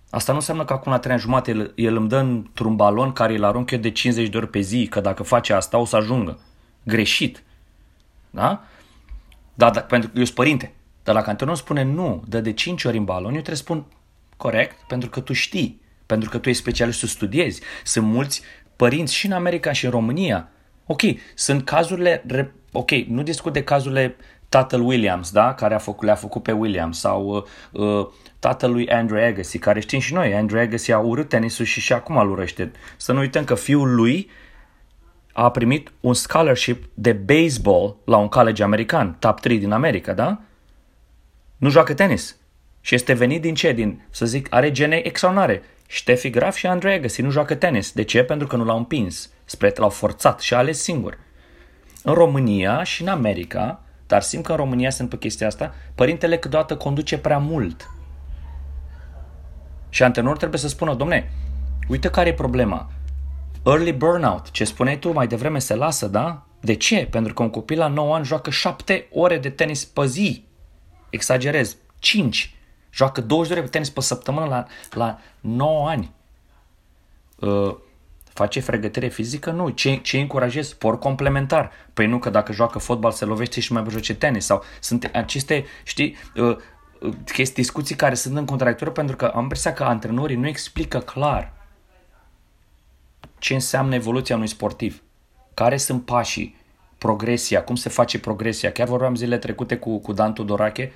Asta nu înseamnă că acum la trei ani jumate el, el îmi dă într-un balon care îl arunc eu de 50 de ori pe zi, că dacă face asta o să ajungă. Greșit. Da? Da, da pentru că eu sunt părinte. Dar la antrenorul spune nu, dă de 5 ori în balon, eu trebuie să spun corect, pentru că tu știi, pentru că tu ești specialist, să studiezi. Sunt mulți părinți și în America și în România. Ok, sunt cazurile, ok, nu discut de cazurile tatăl Williams, da, care a făcut, le-a făcut pe Williams sau uh, uh tatălui Andrew Agassi, care știm și noi, Andrew Agassi a urât tenisul și și acum îl urăște. Să nu uităm că fiul lui a primit un scholarship de baseball la un college american, top 3 din America, da? Nu joacă tenis. Și este venit din ce? Din, să zic, are gene extraordinare. Steffi Graf și Andrei Agassi nu joacă tenis. De ce? Pentru că nu l-au împins. Spre l-au forțat și a ales singur. În România și în America, dar simt că în România sunt pe chestia asta, părintele câteodată conduce prea mult și antrenorul trebuie să spună, domne, uite care e problema. Early burnout, ce spuneai tu mai devreme, se lasă, da? De ce? Pentru că un copil la 9 ani joacă 7 ore de tenis pe zi. Exagerez, 5. Joacă 20 de ore de tenis pe săptămână la, la 9 ani. Uh, face fregătire fizică? Nu. Ce, ce încurajez? Sport complementar. Păi nu, că dacă joacă fotbal se lovește și mai joace tenis. Sau sunt aceste, știi, uh, chestii, discuții care sunt în contradictoriu pentru că am impresia că antrenorii nu explică clar ce înseamnă evoluția unui sportiv, care sunt pașii, progresia, cum se face progresia. Chiar vorbeam zilele trecute cu, cu Dan Tudorache,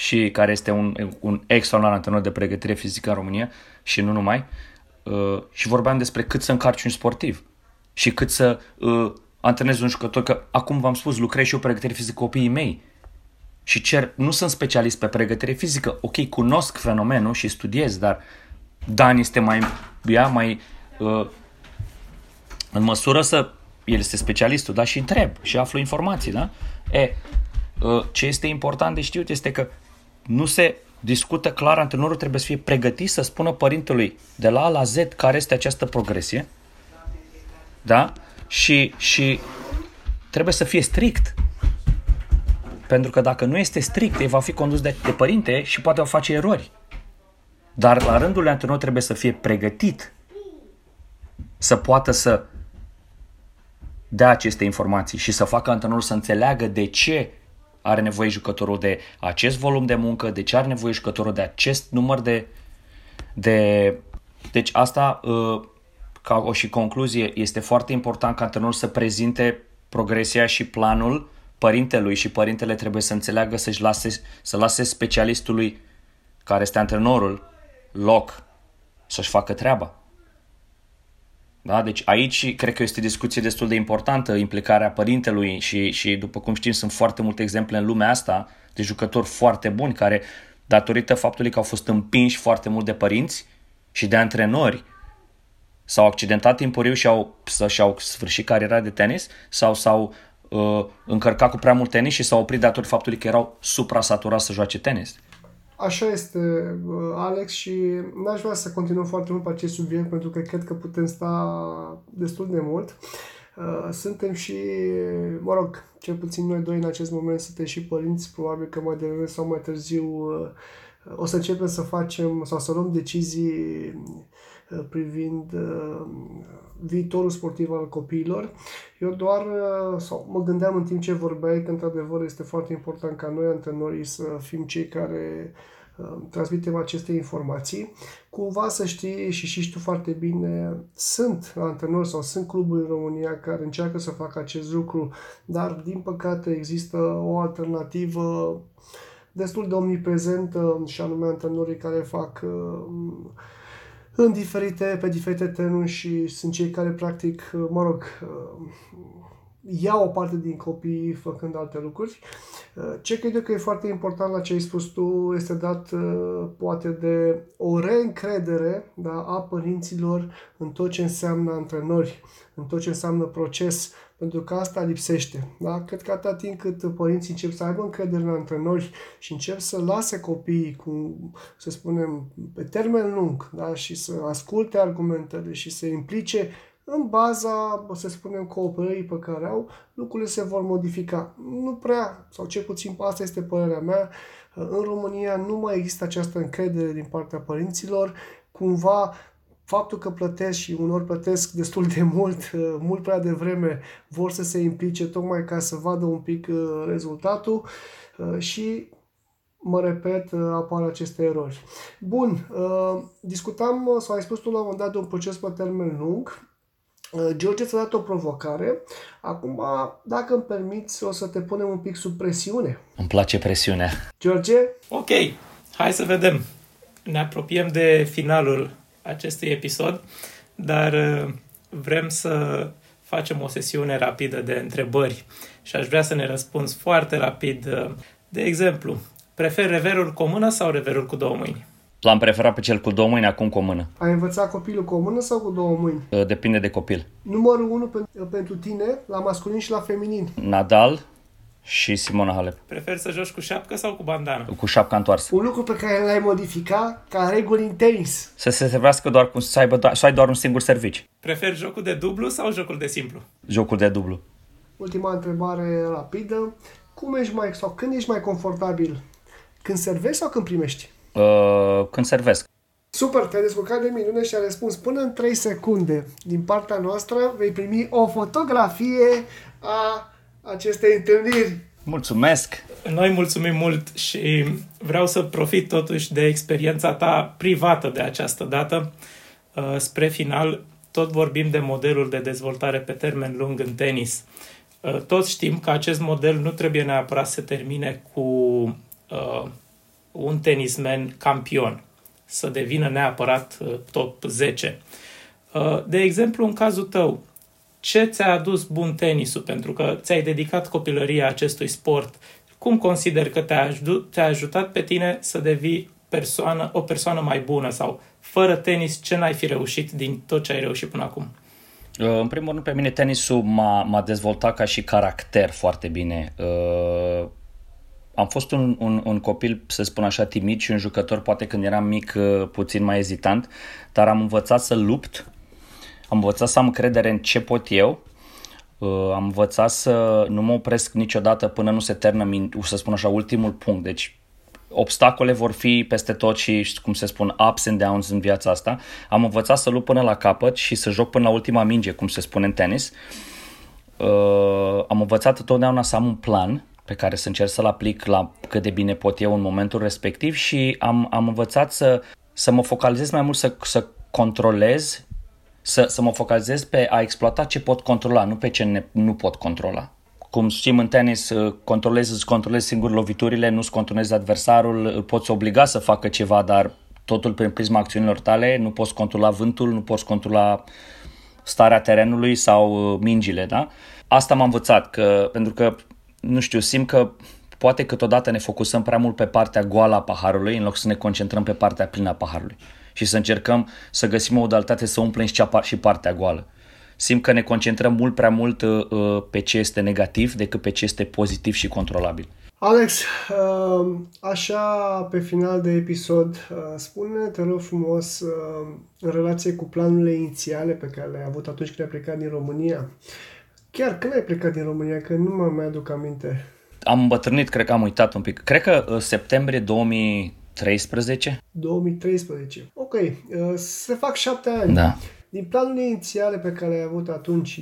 și care este un, un extraordinar antrenor de pregătire fizică în România și nu numai, uh, și vorbeam despre cât să încarci un sportiv și cât să uh, antrenezi un jucător, că acum v-am spus, lucrez și eu pregătire fizică copiii mei și cer, nu sunt specialist pe pregătire fizică, ok, cunosc fenomenul și studiez, dar Dan este mai, ea, mai uh, în măsură să, el este specialistul, da, și întreb și aflu informații, da? E, uh, ce este important de știut este că nu se discută clar, antrenorul trebuie să fie pregătit să spună părintelui de la A la Z care este această progresie, da? Și, și trebuie să fie strict pentru că dacă nu este strict, ei va fi condus de, de părinte și poate o face erori. Dar la rândul lui antrenor trebuie să fie pregătit să poată să dea aceste informații și să facă antrenorul să înțeleagă de ce are nevoie jucătorul de acest volum de muncă, de ce are nevoie jucătorul de acest număr de... de... Deci asta, uh, ca o și concluzie, este foarte important ca antrenorul să prezinte progresia și planul părintelui și părintele trebuie să înțeleagă să-și lase, să lase specialistului care este antrenorul loc să-și facă treaba. Da? Deci aici cred că este o discuție destul de importantă, implicarea părintelui și, și după cum știm sunt foarte multe exemple în lumea asta de jucători foarte buni care datorită faptului că au fost împinși foarte mult de părinți și de antrenori s-au accidentat timpuriu și au, și-au sfârșit cariera de tenis sau s-au uh, încărcat cu prea mult tenis și s-au oprit datorită faptului că erau supra-saturați să joace tenis.
Așa este, uh, Alex, și n-aș vrea să continuăm foarte mult pe acest subiect pentru că cred că putem sta destul de mult. Uh, suntem și, mă rog, cel puțin noi doi în acest moment suntem și părinți, probabil că mai devreme sau mai târziu uh, o să începem să facem sau să luăm decizii privind viitorul sportiv al copiilor. Eu doar, sau mă gândeam în timp ce vorbeai că într-adevăr este foarte important ca noi, antrenorii, să fim cei care transmitem aceste informații. Cumva să știi și și tu foarte bine, sunt antrenori sau sunt cluburi în România care încearcă să facă acest lucru, dar din păcate există o alternativă destul de omniprezentă și anume antrenorii care fac în diferite, pe diferite tenuri și sunt cei care practic, mă rog, iau o parte din copii făcând alte lucruri. Ce cred eu că e foarte important la ce ai spus tu este dat poate de o reîncredere da, a părinților în tot ce înseamnă antrenori, în tot ce înseamnă proces, pentru că asta lipsește. Da? Cred că atâta timp cât părinții încep să aibă încredere în antrenori și încep să lase copiii cu, să spunem, pe termen lung da? și să asculte argumentele și să implice în baza, să spunem, cooperării pe care au, lucrurile se vor modifica. Nu prea, sau cel puțin asta este părerea mea, în România nu mai există această încredere din partea părinților, cumva faptul că plătesc și unor plătesc destul de mult, uh, mult prea devreme, vor să se implice tocmai ca să vadă un pic uh, rezultatul uh, și mă repet, apar aceste erori. Bun, discutam, sau ai spus tu la un moment dat de un proces pe termen lung. George ți-a dat o provocare. Acum, dacă îmi permiți, o să te punem un pic sub presiune.
Îmi place presiunea.
George?
Ok, hai să vedem. Ne apropiem de finalul acestui episod, dar uh, vrem să facem o sesiune rapidă de întrebări și aș vrea să ne răspunzi foarte rapid. Uh, de exemplu, prefer reverul cu o mână sau reverul cu două mâini?
L-am preferat pe cel cu două mâini, acum cu o mână.
Ai învățat copilul cu o mână sau cu două mâini?
Uh, depinde de copil.
Numărul 1 pentru tine, la masculin și la feminin.
Nadal, și Simona Halep.
Prefer să joci cu șapcă sau cu bandana?
Cu șapca întoarsă.
Un lucru pe care l-ai modificat ca reguli în tenis.
Să se servească doar cu, să, aibă, do- să ai doar un singur servici.
Prefer jocul de dublu sau jocul de simplu?
Jocul de dublu.
Ultima întrebare rapidă. Cum ești mai, sau când ești mai confortabil? Când servești sau când primești?
Uh, când servesc.
Super, te-ai descurcat de minune și a răspuns până în 3 secunde. Din partea noastră vei primi o fotografie a acestei întâlniri.
Mulțumesc!
Noi mulțumim mult și vreau să profit totuși de experiența ta privată de această dată. Uh, spre final, tot vorbim de modelul de dezvoltare pe termen lung în tenis. Uh, toți știm că acest model nu trebuie neapărat să termine cu uh, un tenismen campion, să devină neapărat top 10. De exemplu, în cazul tău, ce ți-a adus bun tenisul, pentru că ți-ai dedicat copilăria acestui sport, cum consider că te-a, ajutat, te-a ajutat pe tine să devii persoană, o persoană mai bună sau fără tenis ce n-ai fi reușit din tot ce ai reușit până acum?
Uh, în primul rând, pe mine tenisul m-a, m-a dezvoltat ca și caracter foarte bine. Uh, am fost un, un, un copil, să spun așa, timid și un jucător, poate când eram mic, uh, puțin mai ezitant, dar am învățat să lupt am învățat să am credere în ce pot eu, uh, am învățat să nu mă opresc niciodată până nu se ternă, să spun așa, ultimul punct. Deci obstacole vor fi peste tot și, cum se spun, ups and downs în viața asta. Am învățat să lupt până la capăt și să joc până la ultima minge, cum se spune în tenis. Uh, am învățat întotdeauna să am un plan pe care să încerc să-l aplic la cât de bine pot eu în momentul respectiv și am, am învățat să, să mă focalizez mai mult să, să controlez Să, să mă focalizez pe a exploata ce pot controla, nu pe ce ne, nu pot controla. Cum știm în tenis, uh, controlezi, îți controlezi singur loviturile, nu-ți controlezi adversarul, îl poți obliga să facă ceva, dar totul prin prisma acțiunilor tale, nu poți controla vântul, nu poți controla starea terenului sau uh, mingile, da? Asta m-am învățat, că, pentru că, nu știu, simt că poate câteodată ne focusăm prea mult pe partea goală a paharului în loc să ne concentrăm pe partea plină a paharului și să încercăm să găsim o modalitate să umplem și, cea, și partea goală. Simt că ne concentrăm mult prea mult uh, uh, pe ce este negativ decât pe ce este pozitiv și controlabil.
Alex, uh, așa pe final de episod, uh, spune te rog frumos, uh, în relație cu planurile inițiale pe care le-ai avut atunci când ai plecat din România, chiar când ai plecat din România, că nu mă mai aduc aminte.
Am îmbătrânit, cred că am uitat un pic. Cred că septembrie 2013.
2013. Ok, se fac șapte ani.
Da
din planurile inițiale pe care le-ai avut atunci,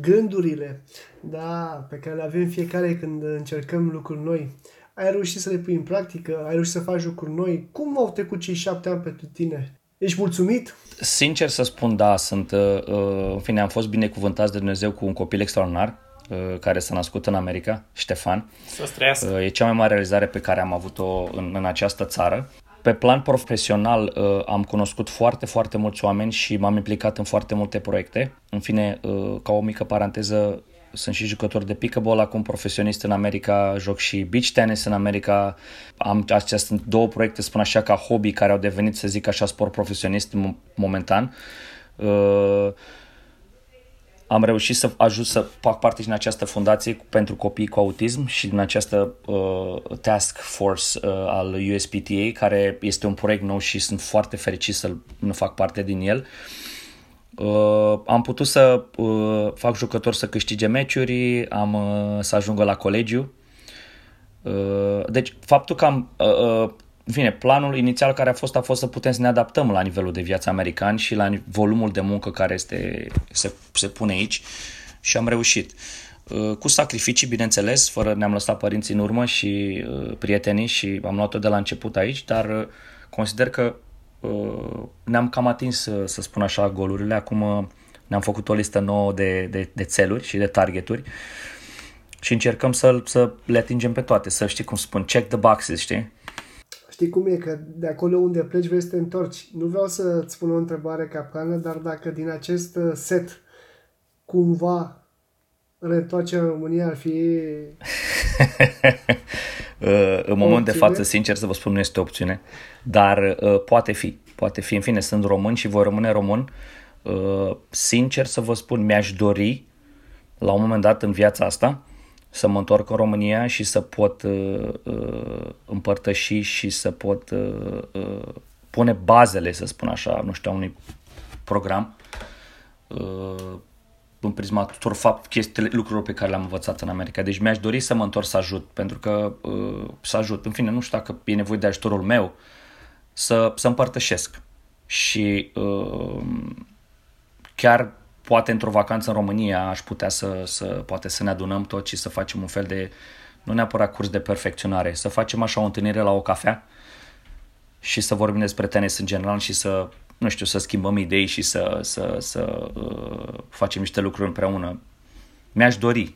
gândurile da, pe care le avem fiecare când încercăm lucruri noi, ai reușit să le pui în practică, ai reușit să faci lucruri noi. Cum au trecut cei șapte ani pentru tine? Ești mulțumit?
Sincer să spun, da, sunt, uh, uh în fine, am fost binecuvântați de Dumnezeu cu un copil extraordinar, uh, care s-a născut în America, Ștefan.
Să
uh, E cea mai mare realizare pe care am avut-o în, în această țară. Pe plan profesional uh, am cunoscut foarte, foarte mulți oameni și m-am implicat în foarte multe proiecte. În fine, uh, ca o mică paranteză, sunt și jucător de pickleball, acum profesionist în America, joc și beach tennis în America. Am, acestea sunt două proiecte, spun așa, ca hobby, care au devenit, să zic așa, sport profesionist momentan. Uh, am reușit să ajut să fac parte din această fundație pentru copii cu autism și din această uh, task force uh, al USPTA, care este un proiect nou și sunt foarte fericit să nu fac parte din el. Uh, am putut să uh, fac jucători să câștige meciuri, am uh, să ajungă la colegiu. Uh, deci faptul că am uh, uh în fine, planul inițial care a fost a fost să putem să ne adaptăm la nivelul de viață american și la volumul de muncă care este, se, se pune aici și am reușit. Uh, cu sacrificii, bineînțeles, fără ne-am lăsat părinții în urmă și uh, prietenii și am luat-o de la început aici, dar uh, consider că ne-am cam atins, să spun așa, golurile. Acum ne-am făcut o listă nouă de, de, de țeluri și de targeturi și încercăm să, să le atingem pe toate, să știi cum spun, check the boxes, știi?
Știi cum e, că de acolo unde pleci vrei să te întorci. Nu vreau să-ți spun o întrebare capcană, dar dacă din acest uh, set cumva reîntoarcerea în România ar fi...
Uh, în moment de față, sincer să vă spun, nu este o opțiune, dar uh, poate fi. Poate fi. În fine, sunt român și voi rămâne român. Uh, sincer să vă spun, mi-aș dori la un moment dat în viața asta să mă întorc în România și să pot uh, uh, împărtăși și să pot uh, uh, pune bazele, să spun așa, nu știu, a unui program uh, în prisma tuturor fapt, chestiile, lucrurilor pe care le-am învățat în America. Deci mi-aș dori să mă întorc să ajut, pentru că uh, să ajut. În fine, nu știu dacă e nevoie de ajutorul meu, să, să împărtășesc. Și uh, chiar poate într-o vacanță în România aș putea să, să, poate să ne adunăm tot și să facem un fel de, nu neapărat curs de perfecționare, să facem așa o întâlnire la o cafea și să vorbim despre tenis în general și să, nu știu, să schimbăm idei și să, să, să uh, facem niște lucruri împreună. Mi-aș dori.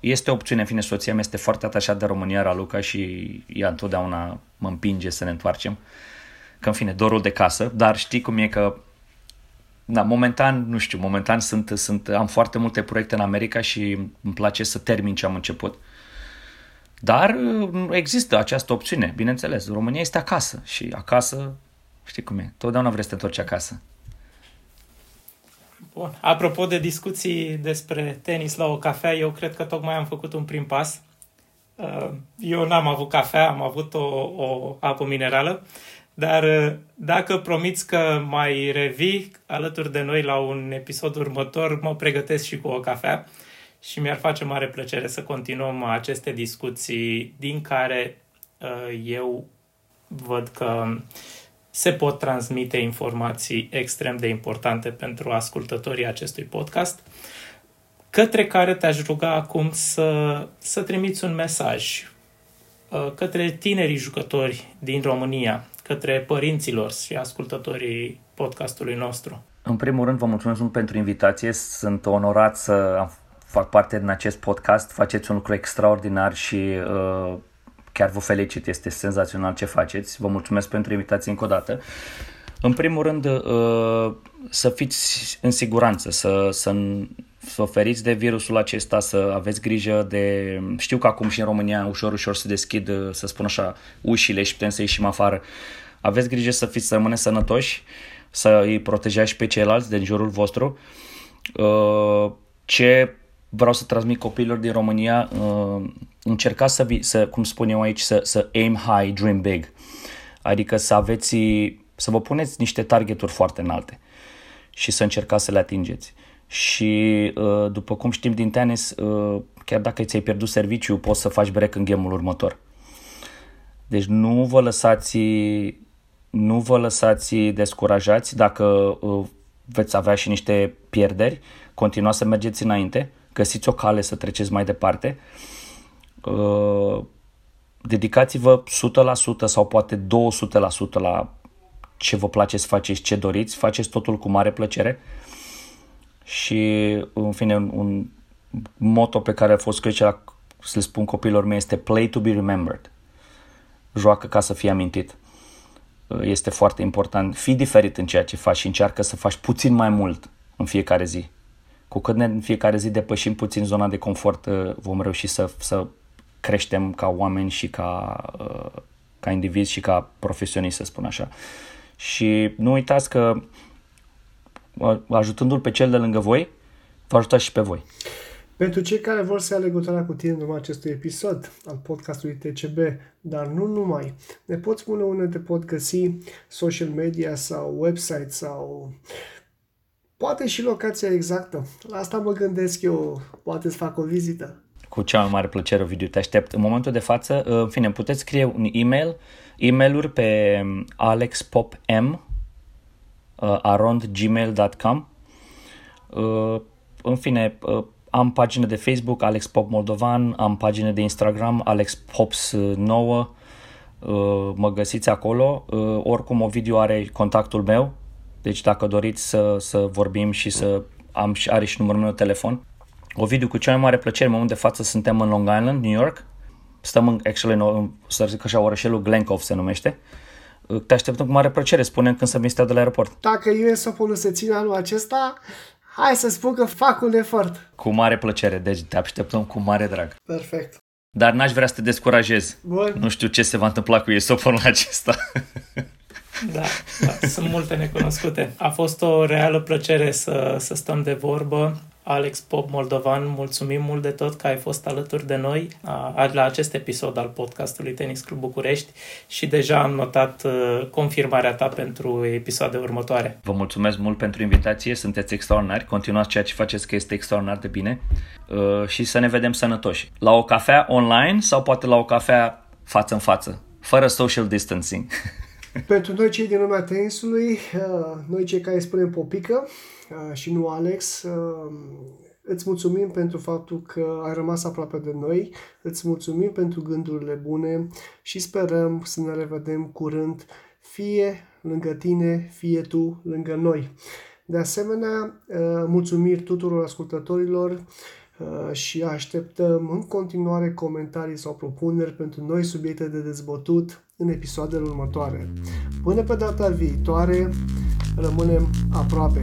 Este o opțiune, în fine, soția mea este foarte atașată de România, Raluca, și ea întotdeauna mă împinge să ne întoarcem. Că, în fine, dorul de casă, dar știi cum e că da, momentan, nu știu, momentan sunt, sunt, am foarte multe proiecte în America și îmi place să termin ce am început. Dar uh, există această opțiune, bineînțeles. România este acasă și acasă, știi cum e, totdeauna vrei să te întorci acasă.
Bun. Apropo de discuții despre tenis la o cafea, eu cred că tocmai am făcut un prim pas. Uh, eu n-am avut cafea, am avut o, o apă minerală dar uh, dacă promiți că mai revii alături de noi la un episod următor, mă pregătesc și cu o cafea și mi-ar face mare plăcere să continuăm aceste discuții din care uh, eu văd că se pot transmite informații extrem de importante pentru ascultătorii acestui podcast, către care te-aș ruga acum să, să trimiți un mesaj uh, către tinerii jucători din România către părinților și ascultătorii podcastului nostru?
În primul rând, vă mulțumesc mult pentru invitație. Sunt onorat să fac parte din acest podcast. Faceți un lucru extraordinar și uh, chiar vă felicit. Este senzațional ce faceți. Vă mulțumesc pentru invitație încă o dată. În primul rând, uh, să fiți în siguranță, să, să, să oferiți de virusul acesta, să aveți grijă de... Știu că acum și în România ușor, ușor se deschid, să spun așa, ușile și putem să ieșim afară. Aveți grijă să fiți, să rămâneți sănătoși, să îi protejați și pe ceilalți din jurul vostru. Uh, ce vreau să transmit copiilor din România, uh, încercați să, să, cum spun eu aici, să, să aim high, dream big. Adică să aveți, să vă puneți niște targeturi foarte înalte și să încercați să le atingeți. Și uh, după cum știm din tenis, uh, chiar dacă ți-ai pierdut serviciu, poți să faci break în game următor. Deci nu vă lăsați nu vă lăsați descurajați dacă uh, veți avea și niște pierderi, continuați să mergeți înainte, găsiți o cale să treceți mai departe. Dedicați-vă 100% sau poate 200% la ce vă place să faceți, ce doriți, faceți totul cu mare plăcere și, în fine, un, un moto pe care a fost scris la, să-l spun copiilor mei este play to be remembered. Joacă ca să fie amintit. Este foarte important. Fii diferit în ceea ce faci și încearcă să faci puțin mai mult în fiecare zi. Cu cât ne în fiecare zi depășim puțin zona de confort, vom reuși să, să creștem ca oameni și ca, ca indivizi și ca profesioniști, să spun așa. Și nu uitați că ajutându-l pe cel de lângă voi, vă ajuta și pe voi.
Pentru cei care vor să ia legătura cu tine în urma acestui episod al podcastului TCB, dar nu numai, ne poți spune unde te pot găsi social media sau website sau poate și locația exactă. La asta mă gândesc eu, poate să fac o vizită.
Cu cea mai mare plăcere, Ovidiu, te aștept. În momentul de față, în fine, puteți scrie un e-mail e-mail-uri pe alexpopm uh, arond gmail.com uh, în fine, uh, am pagină de Facebook Alex Pop Moldovan, am pagină de Instagram Alex Pops 9 uh, mă găsiți acolo. Uh, oricum o video are contactul meu. Deci dacă doriți să, să vorbim și să am și are și numărul meu de telefon. O video cu cea mai mare plăcere în momentul de față suntem în Long Island, New York. Stăm în, actually, în, să zic așa, orășelul Glenkov se numește. Te așteptăm cu mare plăcere, spunem când să vin de la aeroport.
Dacă US Open se ține anul acesta, hai să spun că fac un efort.
Cu mare plăcere, deci te așteptăm cu mare drag.
Perfect.
Dar n-aș vrea să te descurajez.
Bun.
Nu știu ce se va întâmpla cu US Open acesta.
Da, da, sunt multe necunoscute. A fost o reală plăcere să, să stăm de vorbă. Alex Pop Moldovan, mulțumim mult de tot că ai fost alături de noi a, la acest episod al podcastului Tenis Club București și deja am notat uh, confirmarea ta pentru episoade următoare.
Vă mulțumesc mult pentru invitație, sunteți extraordinari, continuați ceea ce faceți că este extraordinar de bine uh, și să ne vedem sănătoși. La o cafea online sau poate la o cafea față în față, fără social distancing.
Pentru noi cei din lumea tenisului, uh, noi cei care spunem popică uh, și nu Alex, uh, îți mulțumim pentru faptul că ai rămas aproape de noi, îți mulțumim pentru gândurile bune și sperăm să ne revedem curând, fie lângă tine, fie tu lângă noi. De asemenea, mulțumiri tuturor ascultătorilor și așteptăm în continuare comentarii sau propuneri pentru noi subiecte de dezbătut în episoadele următoare. Până pe data viitoare, rămânem aproape.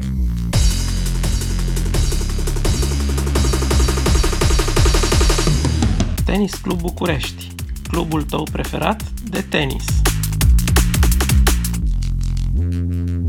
Tenis Club București, clubul tău preferat de tenis. thank you